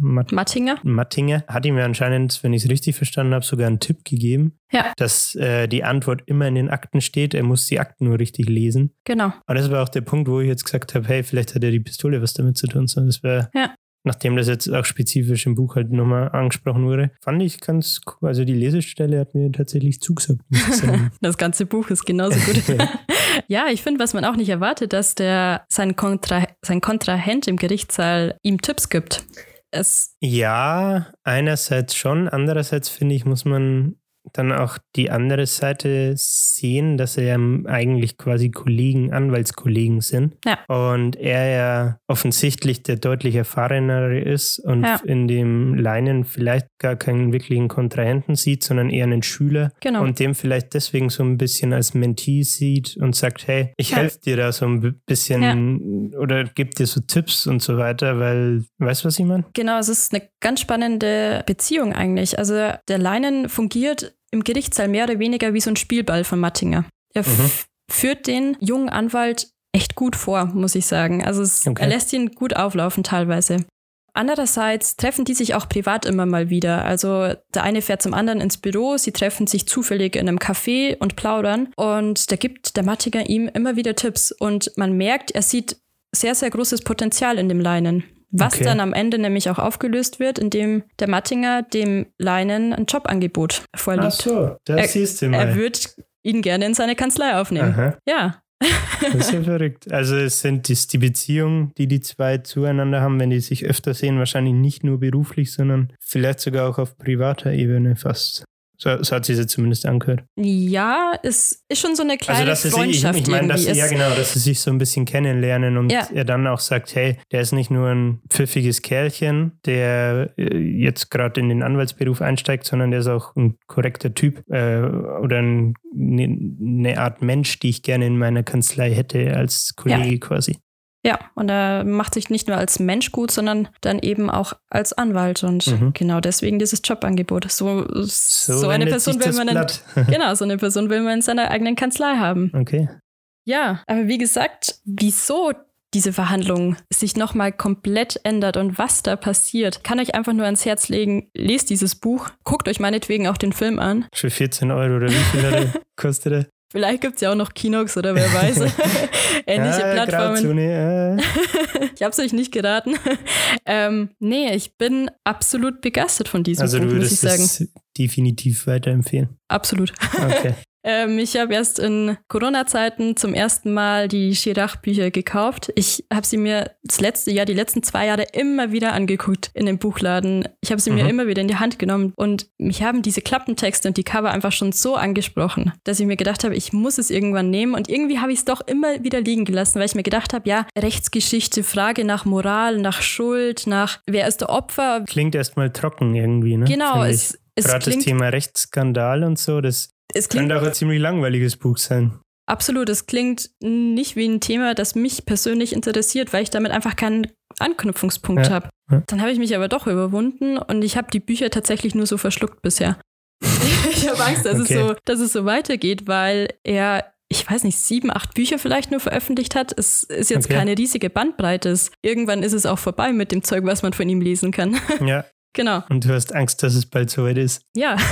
Matt, Mattinger. Mattinger hat ihm ja anscheinend, wenn ich es richtig verstanden habe, sogar einen Tipp gegeben, ja. dass äh, die Antwort immer in den Akten steht. Er muss die Akten nur richtig lesen. Genau. Und das war auch der Punkt, wo ich jetzt gesagt habe, hey, vielleicht hat er die Pistole was damit zu tun. So, das wäre ja nachdem das jetzt auch spezifisch im Buch halt nochmal angesprochen wurde, fand ich ganz cool. Also die Lesestelle hat mir tatsächlich zugesagt. das ganze Buch ist genauso gut. ja, ich finde, was man auch nicht erwartet, dass der sein, Kontra, sein Kontrahent im Gerichtssaal ihm Tipps gibt. Es ja, einerseits schon, andererseits finde ich, muss man dann auch die andere Seite sehen, dass er ja eigentlich quasi Kollegen, Anwaltskollegen sind. Ja. Und er ja offensichtlich der deutlich erfahrenere ist und ja. in dem Leinen vielleicht gar keinen wirklichen Kontrahenten sieht, sondern eher einen Schüler. Genau. Und dem vielleicht deswegen so ein bisschen als Mentee sieht und sagt, hey, ich ja. helfe dir da so ein bisschen oder gebe dir so Tipps und so weiter, weil, weißt du, was ich meine? Genau, es ist eine ganz spannende Beziehung eigentlich. Also der Leinen fungiert im Gerichtssaal mehr oder weniger wie so ein Spielball von Mattinger. Er mhm. führt den jungen Anwalt echt gut vor, muss ich sagen. Also es, okay. er lässt ihn gut auflaufen teilweise. Andererseits treffen die sich auch privat immer mal wieder. Also der eine fährt zum anderen ins Büro, sie treffen sich zufällig in einem Café und plaudern. Und da gibt der Mattinger ihm immer wieder Tipps. Und man merkt, er sieht sehr, sehr großes Potenzial in dem Leinen. Was okay. dann am Ende nämlich auch aufgelöst wird, indem der Mattinger dem Leinen ein Jobangebot vorlegt. Ach so, das er, siehst du mal. Er wird ihn gerne in seine Kanzlei aufnehmen. Aha. Ja, Das ist ja verrückt. Also es sind das die Beziehungen, die die zwei zueinander haben, wenn die sich öfter sehen, wahrscheinlich nicht nur beruflich, sondern vielleicht sogar auch auf privater Ebene fast. So, so hat sie es zumindest angehört. Ja, es ist schon so eine kleine also, dass sie Freundschaft ich, ich meine, dass, irgendwie ja genau, dass sie sich so ein bisschen kennenlernen und Ja. er dann auch sagt, hey, der ist nicht nur ein pfiffiges Kerlchen, der äh, jetzt gerade in den Anwaltsberuf einsteigt, sondern der ist auch ein korrekter Typ äh, oder ein, ne, eine Art Mensch, die ich gerne in meiner Kanzlei hätte als Kollege quasi. Ja, und er macht sich nicht nur als Mensch gut, sondern dann eben auch als Anwalt. Und Mhm. genau deswegen dieses Jobangebot. So, so, eine wendet Person will man Blatt. genau, so eine Person will man in seiner eigenen Kanzlei haben. Okay. Ja, aber wie gesagt, wieso diese Verhandlung sich nochmal komplett ändert und was da passiert, kann euch einfach nur ans Herz legen. Lest dieses Buch, guckt euch meinetwegen auch den Film an. Für 14 Euro oder wie viel kostet er? Vielleicht gibt es ja auch noch Kinox oder wer weiß. Ähnliche Ah, Plattformen. Äh. Ich habe es euch nicht geraten. ähm, nee, ich bin absolut begeistert von diesem Also Buch, du muss ich würdest sagen. es definitiv weiterempfehlen. Absolut. Okay. Ähm, ich habe erst in Corona-Zeiten zum ersten Mal die Chirac-Bücher gekauft. Ich habe sie mir das letzte Jahr, die letzten zwei Jahre immer wieder angeguckt in dem Buchladen. Ich habe sie mir Mhm. immer wieder in die Hand genommen und mich haben diese Klappentexte und die Cover einfach schon so angesprochen, dass ich mir gedacht habe, ich muss es irgendwann nehmen und irgendwie habe ich es doch immer wieder liegen gelassen, weil ich mir gedacht habe, ja, Rechtsgeschichte, Frage nach Moral, nach Schuld, nach wer ist der Opfer. Klingt erstmal trocken irgendwie, ne? Genau, es, Gerade das Thema Rechtsskandal und so, das es klingt könnte auch ein ziemlich langweiliges Buch sein. Absolut, es klingt nicht wie ein Thema, das mich persönlich interessiert, weil ich damit einfach keinen Anknüpfungspunkt Ja, habe. ja. Dann habe ich mich aber doch überwunden und ich habe die Bücher tatsächlich nur so verschluckt bisher. ich habe Angst, dass, Okay. es so, dass es so weitergeht, weil er, ich weiß nicht, sieben, acht Bücher vielleicht nur veröffentlicht hat. Es ist jetzt Okay. keine riesige Bandbreite. Irgendwann ist es auch vorbei mit dem Zeug, was man von ihm lesen kann. Ja, genau, und du hast Angst, dass es bald soweit ist. ja.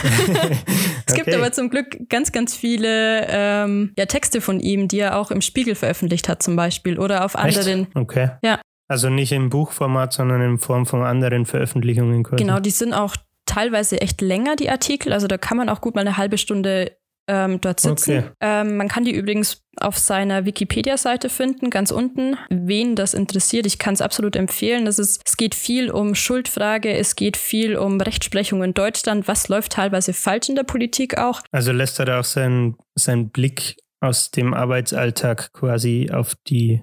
Es gibt Okay. aber zum Glück ganz, ganz viele ähm, ja, Texte von ihm, die er auch im Spiegel veröffentlicht hat, zum Beispiel. Oder auf Echt? anderen. Okay. Ja. Also nicht im Buchformat, sondern in Form von anderen Veröffentlichungen quasi. Genau, die sind auch teilweise echt länger, die Artikel. Also da kann man auch gut mal eine halbe Stunde ähm, dort sitzen. Okay. Ähm, man kann die übrigens auf seiner Wikipedia-Seite finden, ganz unten. Wen das interessiert, ich kann es absolut empfehlen. Das ist, es geht viel um Schuldfrage, es geht viel um Rechtsprechung in Deutschland. Was läuft teilweise falsch in der Politik auch? Also lässt er da auch seinen, seinen Blick aus dem Arbeitsalltag quasi auf die,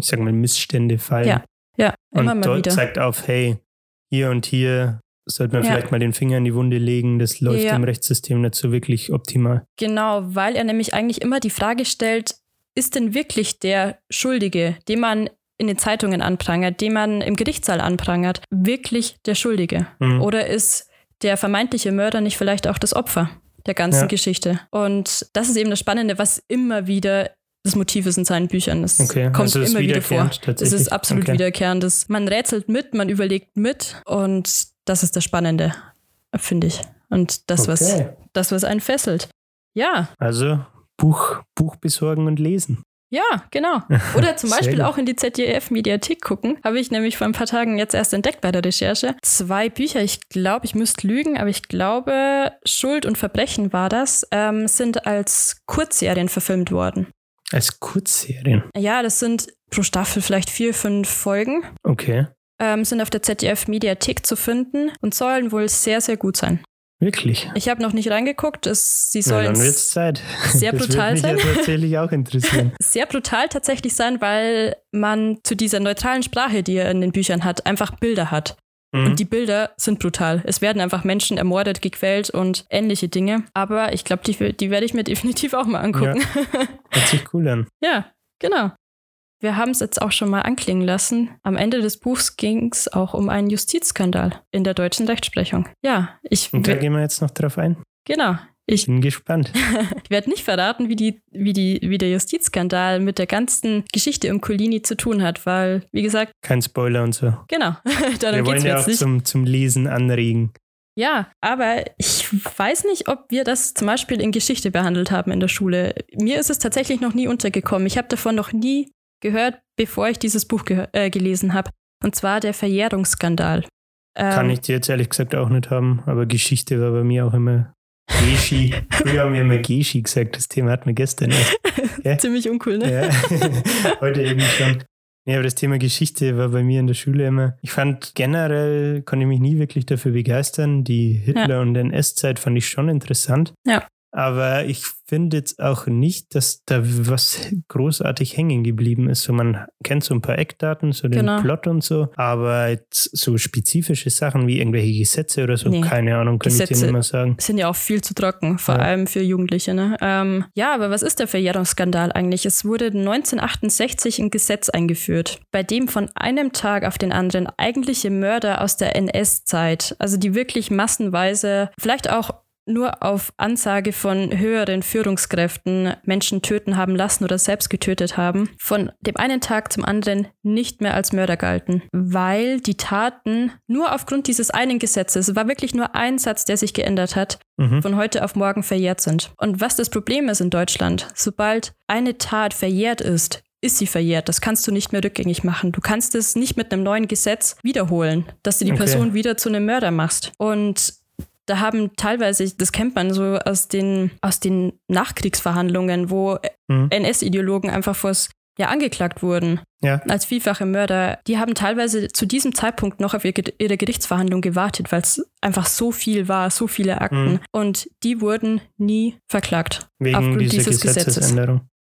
ich sag mal, Missstände fallen. Ja, Ja, immer und mal dort wieder. zeigt auf, hey, hier und hier sollte man Ja. vielleicht mal den Finger in die Wunde legen. Das läuft Ja. im Rechtssystem nicht so wirklich optimal. Genau, weil er nämlich eigentlich immer die Frage stellt, ist denn wirklich der Schuldige, den man in den Zeitungen anprangert, den man im Gerichtssaal anprangert, wirklich der Schuldige? Mhm. Oder ist der vermeintliche Mörder nicht vielleicht auch das Opfer der ganzen Ja. Geschichte? Und das ist eben das Spannende, was immer wieder das Motiv ist in seinen Büchern. Das Okay, kommt also es ist immer wieder vor. Es ist absolut Okay. wiederkehrend. Man rätselt mit, man überlegt mit und das ist das Spannende, finde ich. Und das, was, Okay. das, was einen fesselt. Ja, Also Buch, Buch besorgen und lesen. ja, genau. Oder zum Beispiel auch in die ZDF-Mediathek gucken. Habe ich nämlich vor ein paar Tagen jetzt erst entdeckt bei der Recherche. Zwei Bücher, ich glaube, ich müsste lügen, aber ich glaube, Schuld und Verbrechen war das, ähm, sind als Kurzserien verfilmt worden. Als Kurzserien. Ja, das sind pro Staffel vielleicht vier, fünf Folgen. Okay. Ähm, sind auf der ZDF-Mediathek zu finden und sollen wohl sehr, sehr gut sein. Wirklich. Ich habe noch nicht reingeguckt. Es, sie Na, sollen wird's Zeit. sehr das brutal mich sein. ja tatsächlich auch interessieren. sehr brutal tatsächlich sein, weil man zu dieser neutralen Sprache, die er in den Büchern hat, einfach Bilder hat. Mhm. Und die Bilder sind brutal. Es werden einfach Menschen ermordet, gequält und ähnliche Dinge. Aber ich glaube, die, die werde ich mir definitiv auch mal angucken. Hört sich cool an. Ja, genau. Wir haben es jetzt auch schon mal anklingen lassen. Am Ende des Buchs ging es auch um einen Justizskandal in der deutschen Rechtsprechung. Ja, ich Und da gehen wir jetzt noch drauf ein. genau. Ich Bin gespannt. werde nicht verraten, wie, die, wie, die, wie der Justizskandal mit der ganzen Geschichte um Colini zu tun hat, weil, wie gesagt, Kein Spoiler und so. genau, darum wir geht wollen es ja jetzt auch nicht. zum, zum Lesen anregen. Ja, aber ich weiß nicht, ob wir das zum Beispiel in Geschichte behandelt haben in der Schule. Mir ist es tatsächlich noch nie untergekommen. Ich habe davon noch nie gehört, bevor ich dieses Buch äh, gelesen habe. Und zwar der Verjährungsskandal. Ähm, Kann ich dir jetzt ehrlich gesagt auch nicht haben, aber Geschichte war bei mir auch immer Geschi. Früher haben wir immer Geschi gesagt. Das Thema hatten wir gestern. Ja? Ziemlich uncool, ne? Ja. Heute eben schon. Ja, aber das Thema Geschichte war bei mir in der Schule immer. Ich fand generell, konnte ich mich nie wirklich dafür begeistern. Die Hitler- ja. und NS-Zeit fand ich schon interessant. Ja. Aber ich finde jetzt auch nicht, dass da was großartig hängen geblieben ist. So, man kennt so ein paar Eckdaten, so den genau. Plot und so, aber jetzt so spezifische Sachen wie irgendwelche Gesetze oder so, nee. keine Ahnung, kann Gesetze ich dir nicht mehr sagen. sind ja auch viel zu trocken, vor ja. allem für Jugendliche. Ne? Ähm, ja, aber was ist der Verjährungsskandal eigentlich? Es wurde 1968 ein Gesetz eingeführt, bei dem von einem Tag auf den anderen eigentliche Mörder aus der NS-Zeit, also die wirklich massenweise, vielleicht auch nur auf Ansage von höheren Führungskräften Menschen töten haben lassen oder selbst getötet haben, von dem einen Tag zum anderen nicht mehr als Mörder galten, weil die Taten nur aufgrund dieses einen Gesetzes, war wirklich nur ein Satz, der sich geändert hat, mhm. von heute auf morgen verjährt sind. Und was das Problem ist in Deutschland, sobald eine Tat verjährt ist, ist sie verjährt. Das kannst du nicht mehr rückgängig machen. Du kannst es nicht mit einem neuen Gesetz wiederholen, dass du die okay. Person wieder zu einem Mörder machst. Und da haben teilweise, das kennt man so aus den, aus den Nachkriegsverhandlungen, wo mhm. NS-Ideologen einfach vors ja, angeklagt wurden ja. als vielfache Mörder, die haben teilweise zu diesem Zeitpunkt noch auf ihre Gerichtsverhandlung gewartet, weil es einfach so viel war, so viele Akten. Mhm. Und die wurden nie verklagt. Wegen aufgrund dieses Gesetzes.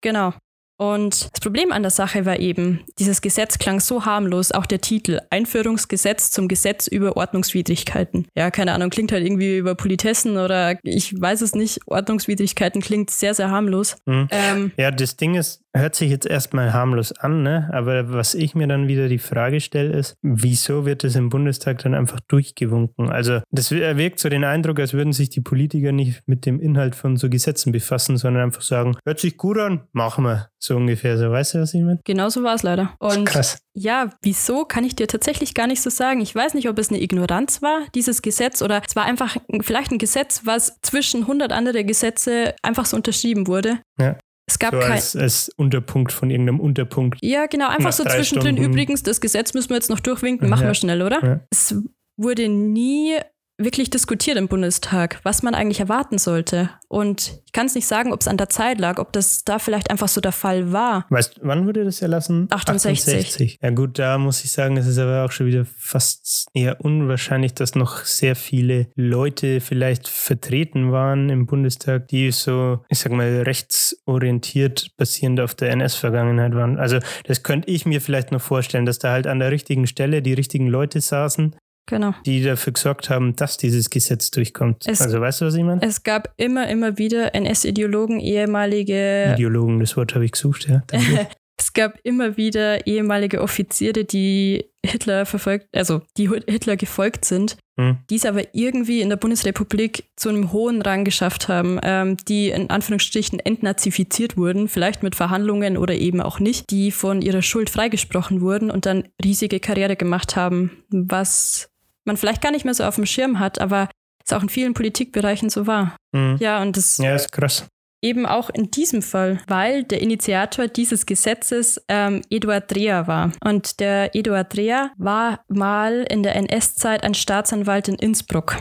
Genau. Und das Problem an der Sache war eben, dieses Gesetz klang so harmlos, auch der Titel Einführungsgesetz zum Gesetz über Ordnungswidrigkeiten. Ja, keine Ahnung, klingt halt irgendwie über Politessen oder ich weiß es nicht. Ordnungswidrigkeiten klingt sehr, sehr harmlos. Mhm. Ähm, ja, das Ding ist, hört sich jetzt erstmal harmlos an, ne? aber was ich mir dann wieder die Frage stelle, ist, wieso wird es im Bundestag dann einfach durchgewunken? Also das erwirkt so den Eindruck, als würden sich die Politiker nicht mit dem Inhalt von so Gesetzen befassen, sondern einfach sagen, hört sich gut an, machen wir. So ungefähr, so weißt du, was ich meine? Genau so war es leider. Und Krass. ja, wieso kann ich dir tatsächlich gar nicht so sagen. Ich weiß nicht, ob es eine Ignoranz war, dieses Gesetz, oder es war einfach vielleicht ein Gesetz, was zwischen 100 andere Gesetze einfach so unterschrieben wurde. Ja. Es gab so kein. Als, als, Unterpunkt von irgendeinem Unterpunkt. Ja, genau, einfach so zwischendrin. Stunden. Übrigens, das Gesetz müssen wir jetzt noch durchwinken, machen ja. wir schnell, oder? Ja. Es wurde nie wirklich diskutiert im Bundestag, was man eigentlich erwarten sollte. Und ich kann es nicht sagen, ob es an der Zeit lag, ob das da vielleicht einfach so der Fall war. Weißt wann wurde das erlassen? 68. 68. Ja gut, da muss ich sagen, es ist aber auch schon wieder fast eher unwahrscheinlich, dass noch sehr viele Leute vielleicht vertreten waren im Bundestag, die so, ich sag mal, rechtsorientiert basierend auf der NS-Vergangenheit waren. Also das könnte ich mir vielleicht noch vorstellen, dass da halt an der richtigen Stelle die richtigen Leute saßen, Genau. Die dafür gesorgt haben, dass dieses Gesetz durchkommt. Es, also weißt du, was ich meine? Es gab immer, immer wieder NS-Ideologen, ehemalige. Ideologen, das Wort habe ich gesucht, ja. es gab immer wieder ehemalige Offiziere, die Hitler verfolgt, also die Hitler gefolgt sind, hm. die es aber irgendwie in der Bundesrepublik zu einem hohen Rang geschafft haben, ähm, die in Anführungsstrichen entnazifiziert wurden, vielleicht mit Verhandlungen oder eben auch nicht, die von ihrer Schuld freigesprochen wurden und dann riesige Karriere gemacht haben, was man vielleicht gar nicht mehr so auf dem Schirm hat, aber es auch in vielen Politikbereichen so war. Mhm. Ja, und das ja, ist krass. Eben auch in diesem Fall, weil der Initiator dieses Gesetzes ähm, Eduard Dreher war. Und der Eduard Dreher war mal in der NS-Zeit ein Staatsanwalt in Innsbruck.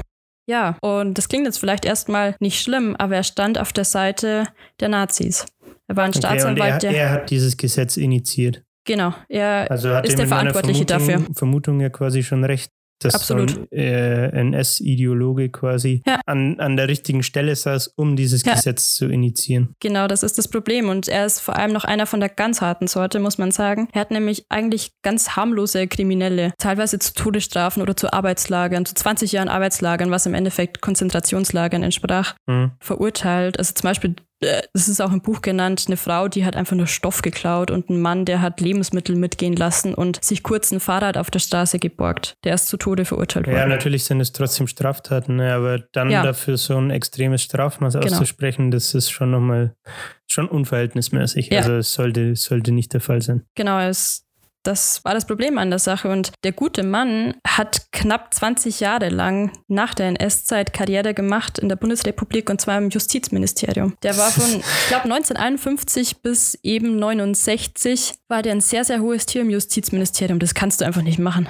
Ja, und das klingt jetzt vielleicht erstmal nicht schlimm, aber er stand auf der Seite der Nazis. Er war ein okay, Staatsanwalt, er, der. Er hat dieses Gesetz initiiert. Genau, er also ist der Verantwortliche Vermutung, dafür. Vermutung ja quasi schon recht dass Absolut. äh, NS-Ideologe quasi ja. an, an der richtigen Stelle saß, um dieses ja. Gesetz zu initiieren. Genau, das ist das Problem. Und er ist vor allem noch einer von der ganz harten Sorte, muss man sagen. Er hat nämlich eigentlich ganz harmlose Kriminelle, teilweise zu Todesstrafen oder zu Arbeitslagern, zu 20 Jahren Arbeitslagern, was im Endeffekt Konzentrationslagern entsprach, mhm. verurteilt. Also zum Beispiel es ist auch im Buch genannt, eine Frau, die hat einfach nur Stoff geklaut und ein Mann, der hat Lebensmittel mitgehen lassen und sich kurz ein Fahrrad auf der Straße geborgt. Der ist zu Tode verurteilt worden. Ja, natürlich sind es trotzdem Straftaten, ne? aber dann ja. dafür so ein extremes Strafmaß genau. auszusprechen, das ist schon nochmal schon unverhältnismäßig. Ja. Also es sollte, sollte nicht der Fall sein. Genau, es das war das Problem an der Sache. Und der gute Mann hat knapp 20 Jahre lang nach der NS-Zeit Karriere gemacht in der Bundesrepublik und zwar im Justizministerium. Der war von, ich glaube, 1951 bis eben 69 war der ein sehr, sehr hohes Tier im Justizministerium. Das kannst du einfach nicht machen.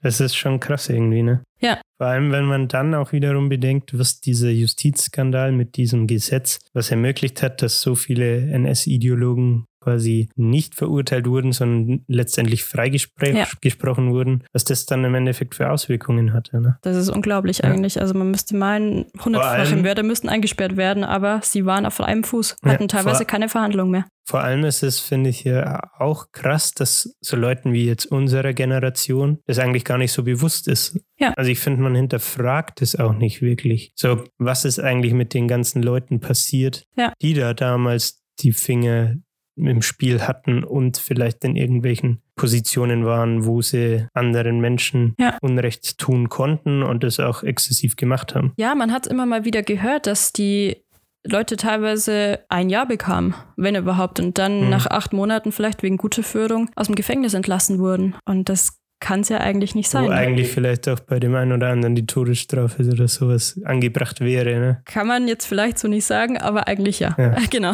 Das ist schon krass irgendwie, ne? Ja. Vor allem, wenn man dann auch wiederum bedenkt, was dieser Justizskandal mit diesem Gesetz, was ermöglicht hat, dass so viele NS-Ideologen quasi nicht verurteilt wurden, sondern letztendlich freigesprochen ja. wurden, was das dann im Endeffekt für Auswirkungen hatte. Ne? Das ist unglaublich ja. eigentlich. Also man müsste meinen, hundertfache Mörder müssten eingesperrt werden, aber sie waren auf einem Fuß, hatten ja, teilweise keine Verhandlung mehr. Vor allem ist es, finde ich, ja auch krass, dass so Leuten wie jetzt unserer Generation das eigentlich gar nicht so bewusst ist. Ja. Also ich finde, man hinterfragt es auch nicht wirklich. So, was ist eigentlich mit den ganzen Leuten passiert, ja. die da damals die Finger im Spiel hatten und vielleicht in irgendwelchen Positionen waren, wo sie anderen Menschen ja. Unrecht tun konnten und das auch exzessiv gemacht haben. Ja, man hat immer mal wieder gehört, dass die Leute teilweise ein Jahr bekamen, wenn überhaupt, und dann mhm. nach acht Monaten vielleicht wegen guter Führung aus dem Gefängnis entlassen wurden. Und das kann es ja eigentlich nicht sein. Wo eigentlich vielleicht auch bei dem einen oder anderen die Todesstrafe oder sowas angebracht wäre. Ne? Kann man jetzt vielleicht so nicht sagen, aber eigentlich ja. ja. Genau.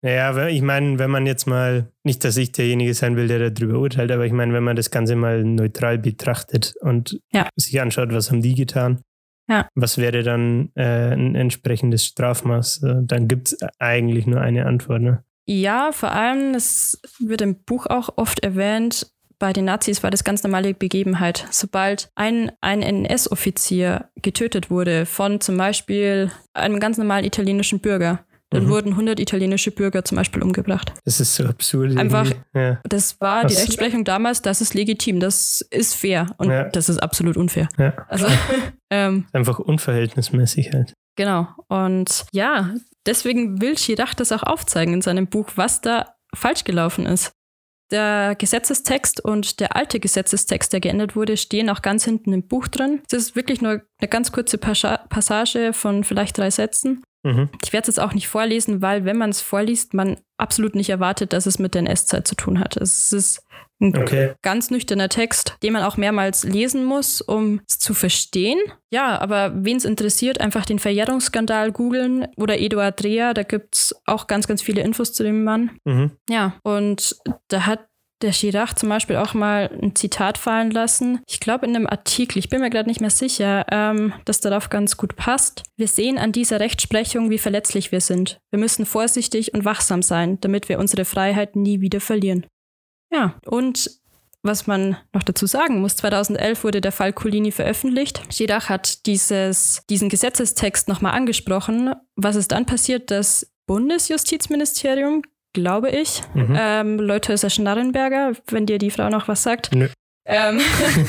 Naja, ich meine, wenn man jetzt mal, nicht, dass ich derjenige sein will, der darüber urteilt, aber ich meine, wenn man das Ganze mal neutral betrachtet und ja. sich anschaut, was haben die getan, ja. was wäre dann äh, ein entsprechendes Strafmaß, äh, dann gibt es eigentlich nur eine Antwort. Ne? Ja, vor allem, es wird im Buch auch oft erwähnt, bei den Nazis war das ganz normale Begebenheit. Sobald ein, ein NS-Offizier getötet wurde von zum Beispiel einem ganz normalen italienischen Bürger, dann mhm. wurden 100 italienische Bürger zum Beispiel umgebracht. Das ist so absurd. Einfach, ja. das war die Rechtsprechung damals, das ist legitim, das ist fair und ja. das ist absolut unfair. Ja. Also, ähm, einfach unverhältnismäßig halt. Genau. Und ja, deswegen will Chirac das auch aufzeigen in seinem Buch, was da falsch gelaufen ist. Der Gesetzestext und der alte Gesetzestext, der geändert wurde, stehen auch ganz hinten im Buch drin. Das ist wirklich nur eine ganz kurze Passage von vielleicht drei Sätzen. Mhm. Ich werde es jetzt auch nicht vorlesen, weil wenn man es vorliest, man absolut nicht erwartet, dass es mit der NS-Zeit zu tun hat. Es ist ein okay. ganz nüchterner Text, den man auch mehrmals lesen muss, um es zu verstehen. Ja, aber wen es interessiert, einfach den Verjährungsskandal googeln oder Eduard Dreher, da gibt es auch ganz, ganz viele Infos zu dem Mann. Mhm. Ja, und da hat der Chirac zum Beispiel auch mal ein Zitat fallen lassen. Ich glaube in einem Artikel, ich bin mir gerade nicht mehr sicher, ähm, das darauf ganz gut passt. Wir sehen an dieser Rechtsprechung, wie verletzlich wir sind. Wir müssen vorsichtig und wachsam sein, damit wir unsere Freiheit nie wieder verlieren. Ja, und was man noch dazu sagen muss, 2011 wurde der Fall Colini veröffentlicht. Chirac hat dieses, diesen Gesetzestext nochmal angesprochen. Was ist dann passiert? Das Bundesjustizministerium glaube ich. Mhm. Ähm, Leuthäuser Schnarrenberger, wenn dir die Frau noch was sagt. Nö. Ähm,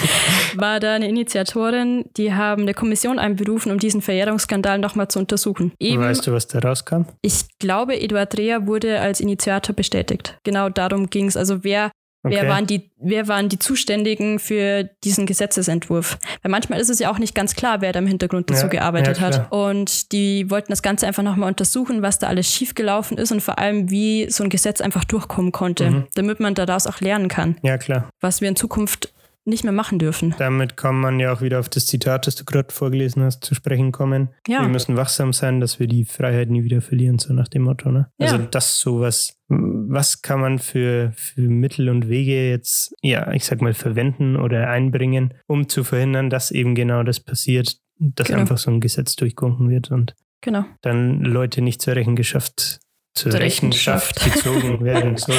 war da eine Initiatorin, die haben eine Kommission einberufen, um diesen Verjährungsskandal nochmal zu untersuchen. Eben, weißt du, was da rauskam? Ich glaube, Eduard Dreher wurde als Initiator bestätigt. Genau darum ging es. Also wer Okay. Wer, waren die, wer waren die Zuständigen für diesen Gesetzesentwurf? Weil manchmal ist es ja auch nicht ganz klar, wer da im Hintergrund dazu ja, gearbeitet ja, hat. Und die wollten das Ganze einfach nochmal untersuchen, was da alles schiefgelaufen ist und vor allem, wie so ein Gesetz einfach durchkommen konnte, mhm. damit man daraus auch lernen kann. Ja, klar. Was wir in Zukunft nicht mehr machen dürfen. Damit kann man ja auch wieder auf das Zitat, das du gerade vorgelesen hast, zu sprechen kommen. Ja. Wir müssen wachsam sein, dass wir die Freiheit nie wieder verlieren, so nach dem Motto. Ne? Ja. Also das sowas, was kann man für, für Mittel und Wege jetzt, ja, ich sag mal, verwenden oder einbringen, um zu verhindern, dass eben genau das passiert, dass genau. einfach so ein Gesetz durchgewunken wird und genau. dann Leute nicht zur Rechenschaft zur, Rechenschaft, gezogen werden. So.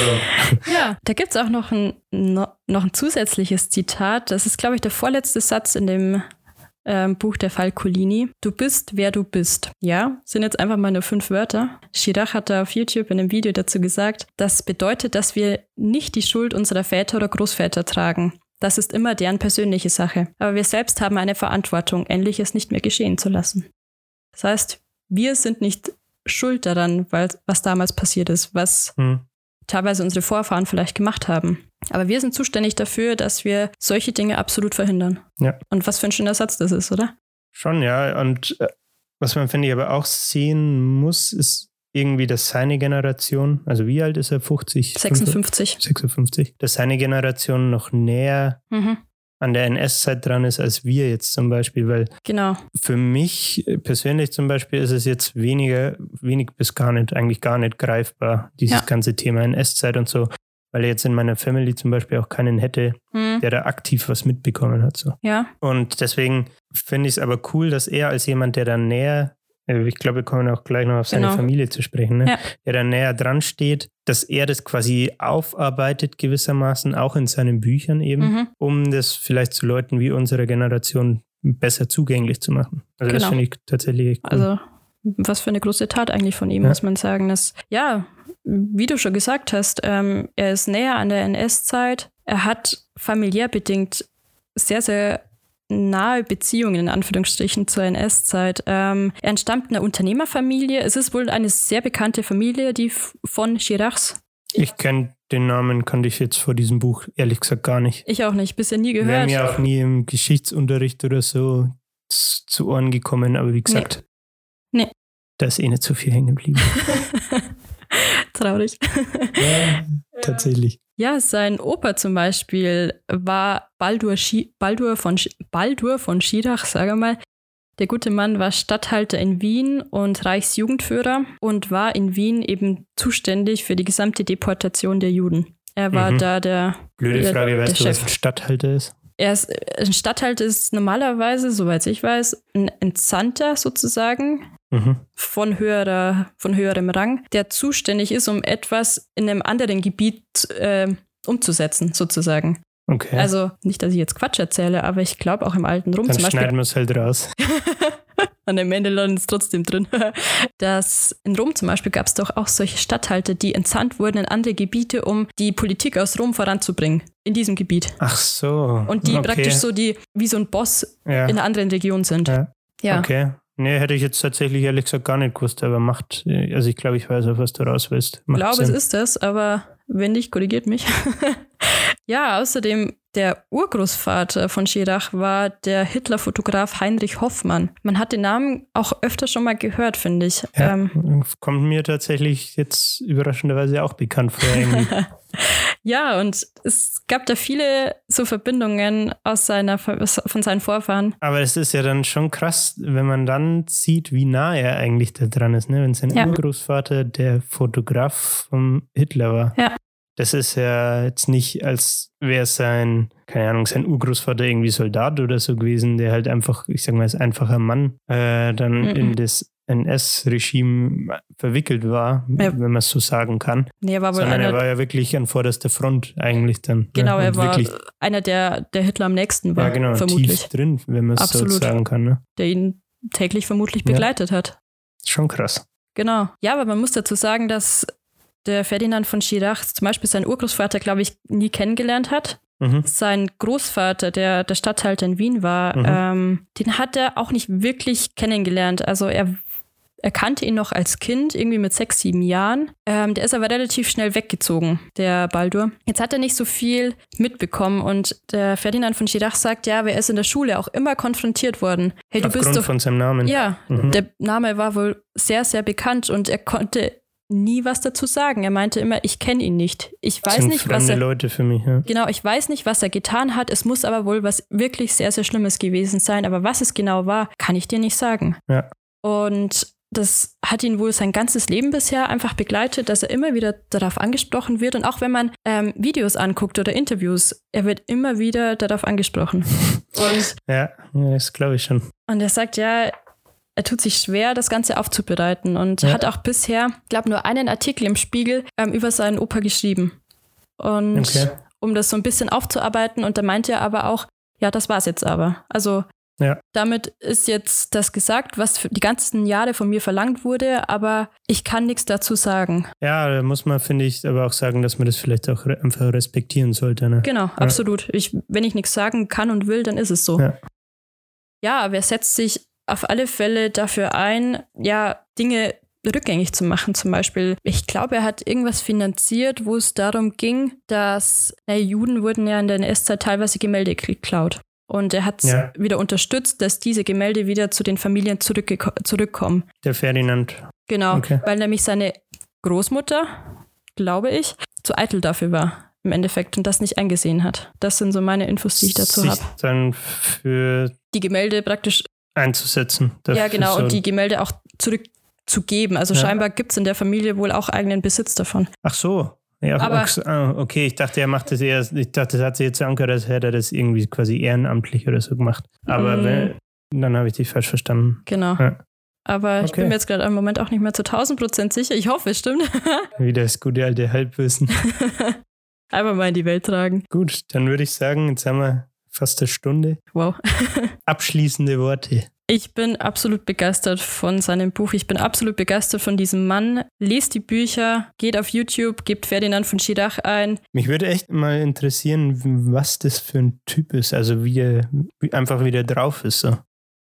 Ja, da gibt es auch noch ein, noch ein zusätzliches Zitat. Das ist, glaube ich, der vorletzte Satz in dem ähm, Buch Der Fall Colini. Du bist, wer du bist. Ja, sind jetzt einfach mal nur fünf Wörter. Chirac hat da auf YouTube in einem Video dazu gesagt, das bedeutet, dass wir nicht die Schuld unserer Väter oder Großväter tragen. Das ist immer deren persönliche Sache. Aber wir selbst haben eine Verantwortung, Ähnliches nicht mehr geschehen zu lassen. Das heißt, wir sind nicht schuld daran, weil was damals passiert ist, was hm. teilweise unsere Vorfahren vielleicht gemacht haben. Aber wir sind zuständig dafür, dass wir solche Dinge absolut verhindern. Ja. Und was für ein schöner Satz das ist, oder? Schon, ja. Und äh, was man, finde ich, aber auch sehen muss, ist irgendwie, dass seine Generation, also wie alt ist er? 50? 56. 56. Dass seine Generation noch näher mhm an der NS-Zeit dran ist als wir jetzt zum Beispiel, weil genau. für mich persönlich zum Beispiel ist es jetzt weniger, wenig bis gar nicht, eigentlich gar nicht greifbar, dieses ja. ganze Thema NS-Zeit und so. weil er jetzt in meiner Family zum Beispiel auch keinen hätte, Hm. der da aktiv was mitbekommen hat. So. Ja, Und deswegen finde ich es aber cool, dass er als jemand, der da näher, äh, ich glaube, wir kommen auch gleich noch auf seine Genau. Familie zu sprechen, ne? Ja. der da näher dran steht, dass er das quasi aufarbeitet gewissermaßen, auch in seinen Büchern eben, mhm. um das vielleicht zu Leuten wie unserer Generation besser zugänglich zu machen. Also das Genau. finde ich tatsächlich cool. Also, was für eine große Tat eigentlich von ihm, Ja. muss man sagen. Das, ja, wie du schon gesagt hast, ähm, er ist näher an der NS-Zeit. Er hat familiär bedingt sehr, sehr nahe Beziehungen in Anführungsstrichen zur NS-Zeit. Ähm, er entstammt einer Unternehmerfamilie. Es ist wohl eine sehr bekannte Familie, die von Chiracs. ich kenne den Namen, kannte ich jetzt vor diesem Buch ehrlich gesagt gar nicht. Ich auch nicht, bisher nie Wäre gehört. mir auch nie im Geschichtsunterricht oder so zu Ohren gekommen, aber wie gesagt, Nee. da ist eh nicht so viel hängen geblieben. Traurig. ja, tatsächlich. Ja, sein Opa zum Beispiel war Baldur, Schi Baldur, von, Sch Baldur von Schirach, sage mal. Der gute Mann war Statthalter in Wien und Reichsjugendführer und war in Wien eben zuständig für die gesamte Deportation der Juden. Er war Mhm. da der, Blöde Der- Frage, weißt du, was ein Stadthalter ist? er ist, ein Statthalter ist normalerweise, soweit ich weiß, ein Entsandter sozusagen Mhm. von, höherer, von höherem Rang, der zuständig ist, um etwas in einem anderen Gebiet äh, umzusetzen, sozusagen. Okay. Also nicht, dass ich jetzt Quatsch erzähle, aber ich glaube auch im alten Rom Dann zum Beispiel, schneiden wir es halt raus. an dem Ende landet es trotzdem drin, dass in Rom zum Beispiel gab es doch auch solche Statthalter, die entsandt wurden in andere Gebiete, um die Politik aus Rom voranzubringen, in diesem Gebiet. Ach so. Und die okay. praktisch so die, wie so ein Boss ja. in einer anderen Region sind. Ja. Ja. Okay. Nee, hätte ich jetzt tatsächlich ehrlich gesagt gar nicht gewusst, aber macht, also ich glaube, ich weiß, auf was du raus willst. Ich Macht glaube, es Sinn. ist das, aber wenn nicht, korrigiert mich. ja, außerdem der Urgroßvater von Schirach war der Hitler-Fotograf Heinrich Hoffmann. Man hat den Namen auch öfter schon mal gehört, finde ich. Ja, Ähm, kommt mir tatsächlich jetzt überraschenderweise auch bekannt vor. Ja, und es gab da viele so Verbindungen aus seiner, von seinen Vorfahren. Aber es ist ja dann schon krass, wenn man dann sieht, wie nah er eigentlich da dran ist, ne? wenn sein Ja. Urgroßvater der Fotograf vom Hitler war. Ja. Das ist ja jetzt nicht, als wäre sein, keine Ahnung, sein Urgroßvater irgendwie Soldat oder so gewesen, der halt einfach, ich sag mal, als einfacher Mann äh, dann Mhm. in das NS-Regime verwickelt war, Ja. wenn man es so sagen kann. Nee, er war wohl Sondern er einer, war ja wirklich an vorderster Front eigentlich dann. genau, ne? er war einer, der, der Hitler am nächsten war, ja, genau, vermutlich. tief drin, wenn man es so Absolut. sagen kann. Ne? Der ihn täglich vermutlich Ja. begleitet hat. Schon krass. Genau. Ja, aber man muss dazu sagen, dass der Ferdinand von Schirach zum Beispiel seinen Urgroßvater, glaube ich, nie kennengelernt hat. Mhm. Sein Großvater, der der Statthalter in Wien war, Mhm. ähm, den hat er auch nicht wirklich kennengelernt. Also er, er kannte ihn noch als Kind, irgendwie mit sechs, sieben Jahren. Ähm, der ist aber relativ schnell weggezogen, der Baldur. Jetzt hat er nicht so viel mitbekommen und der Ferdinand von Schirach sagt, ja, aber er ist in der Schule auch immer konfrontiert worden. Hey, du Aufgrund bist doch von seinem Namen. ja, Mhm. der Name war wohl sehr, sehr bekannt und er konnte nie was dazu sagen. Er meinte immer, ich kenne ihn nicht. Ich weiß nicht, was er. Leute für mich. Ja. Genau, ich weiß nicht, was er getan hat. Es muss aber wohl was wirklich sehr, sehr Schlimmes gewesen sein. Aber was es genau war, kann ich dir nicht sagen. Ja. Und das hat ihn wohl sein ganzes Leben bisher einfach begleitet, dass er immer wieder darauf angesprochen wird. Und auch wenn man ähm, Videos anguckt oder Interviews, er wird immer wieder darauf angesprochen. Und ja, das glaube ich schon. und er sagt, ja, er tut sich schwer, das Ganze aufzubereiten und Ja. hat auch bisher, glaube nur einen Artikel im Spiegel ähm, über seinen Opa geschrieben. Und Okay. um das so ein bisschen aufzuarbeiten. Und da meinte er aber auch, ja, das war's jetzt aber. Also Ja. damit ist jetzt das gesagt, was für die ganzen Jahre von mir verlangt wurde, aber ich kann nichts dazu sagen. Ja, da muss man, finde ich, aber auch sagen, dass man das vielleicht auch einfach respektieren sollte. Ne? Genau, absolut. Ich, wenn ich nichts sagen kann und will, dann ist es so. Ja. Ja, aber er setzt sich auf alle Fälle dafür ein, ja, Dinge rückgängig zu machen. Zum Beispiel, ich glaube, er hat irgendwas finanziert, wo es darum ging, dass na, Juden wurden ja in der NS-Zeit teilweise Gemälde geklaut. Und er hat Ja. wieder unterstützt, dass diese Gemälde wieder zu den Familien zurückkommen. Der Ferdinand. Genau, Okay. weil nämlich seine Großmutter, glaube ich, zu eitel dafür war im Endeffekt und das nicht eingesehen hat. Das sind so meine Infos, die ich dazu habe. dann für Die Gemälde praktisch, einzusetzen. Ja genau, und die Gemälde auch zurückzugeben. Also Ja. scheinbar gibt es in der Familie wohl auch eigenen Besitz davon. Ach so. Ja, Aber- ah, okay, ich dachte, er macht das eher, ich dachte, das hat sich jetzt angehört, als hätte er das irgendwie quasi ehrenamtlich oder so gemacht. Aber Mm. wenn, dann habe ich dich falsch verstanden. Genau. Ja. Aber ich Okay. bin mir jetzt gerade im Moment auch nicht mehr zu 1000 Prozent sicher. Ich hoffe, es stimmt. Wie das gute alte Halbwissen. Einfach mal in die Welt tragen. Gut, dann würde ich sagen, jetzt haben wir fast eine Stunde. Wow. Abschließende Worte. Ich bin absolut begeistert von seinem Buch. Ich bin absolut begeistert von diesem Mann. Lest die Bücher, geht auf YouTube, gebt Ferdinand von Schirach ein. Mich würde echt mal interessieren, was das für ein Typ ist. Also wie er wie, einfach wie der drauf ist. So.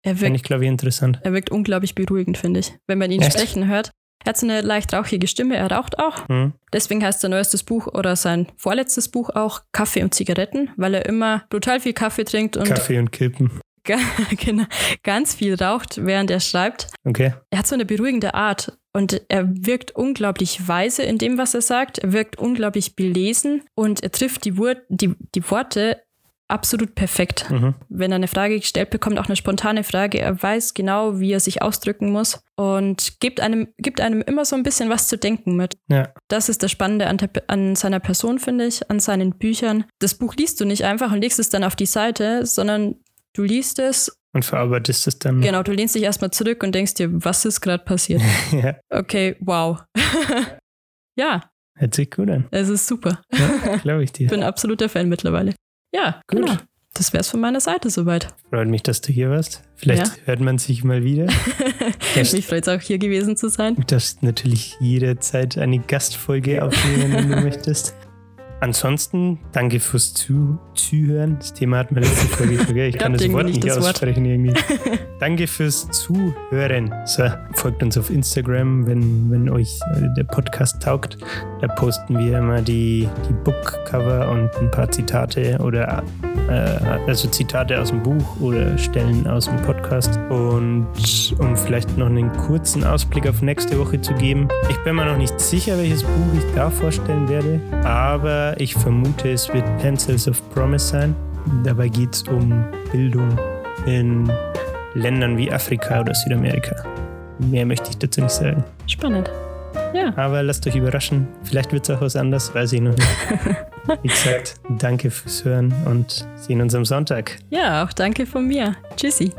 Er Finde wirkt, ich, glaube ich, interessant. er wirkt unglaublich beruhigend, finde ich, wenn man ihn Echt? sprechen hört. Er hat so eine leicht rauchige Stimme, er raucht auch. Hm? Deswegen heißt sein neuestes Buch oder sein vorletztes Buch auch Kaffee und Zigaretten, weil er immer brutal viel Kaffee trinkt und Kaffee und Kippen. genau, ganz viel raucht, während er schreibt. Okay. Er hat so eine beruhigende Art und er wirkt unglaublich weise in dem, was er sagt. Er wirkt unglaublich belesen und er trifft die, Wur die, die Worte absolut perfekt. Mhm. Wenn er eine Frage gestellt bekommt, auch eine spontane Frage, er weiß genau, wie er sich ausdrücken muss und gibt einem, gibt einem immer so ein bisschen was zu denken mit. Ja. Das ist das Spannende an, an seiner Person, finde ich, an seinen Büchern. Das Buch liest du nicht einfach und legst es dann auf die Seite, sondern du liest es, Und verarbeitest es dann. genau, du lehnst dich erstmal zurück und denkst dir, was ist gerade passiert? ja. Okay, wow. ja, Hört sich gut an. es ist super. Ja, glaube ich dir. Ich bin absoluter Fan mittlerweile. Ja, Gut. genau. Das wär's von meiner Seite soweit. Freut mich, dass du hier warst. Vielleicht Ja. hört man sich mal wieder. Mich freut es auch, hier gewesen zu sein. Du darfst natürlich jederzeit eine Gastfolge aufnehmen, wenn du möchtest. Ansonsten, danke fürs Zu Zuhören. Das Thema hat mir letzte Folge schon, gell? Ich kann das Wort nicht das Wort. aussprechen irgendwie. danke fürs Zuhören. So, folgt uns auf Instagram, wenn, wenn euch äh, der Podcast taugt. Da posten wir immer die, die Bookcover und ein paar Zitate oder äh, also Zitate aus dem Buch oder Stellen aus dem Podcast. Und um vielleicht noch einen kurzen Ausblick auf nächste Woche zu geben. Ich bin mir noch nicht sicher, welches Buch ich da vorstellen werde, aber ich vermute, es wird Pencils of Promise sein. Dabei geht es um Bildung in Ländern wie Afrika oder Südamerika. Mehr möchte ich dazu nicht sagen. Spannend. Ja, Aber lasst euch überraschen. Vielleicht wird es auch was anderes, weiß ich noch nicht. Wie gesagt, danke fürs Hören und sehen uns am Sonntag. ja, auch danke von mir. Tschüssi.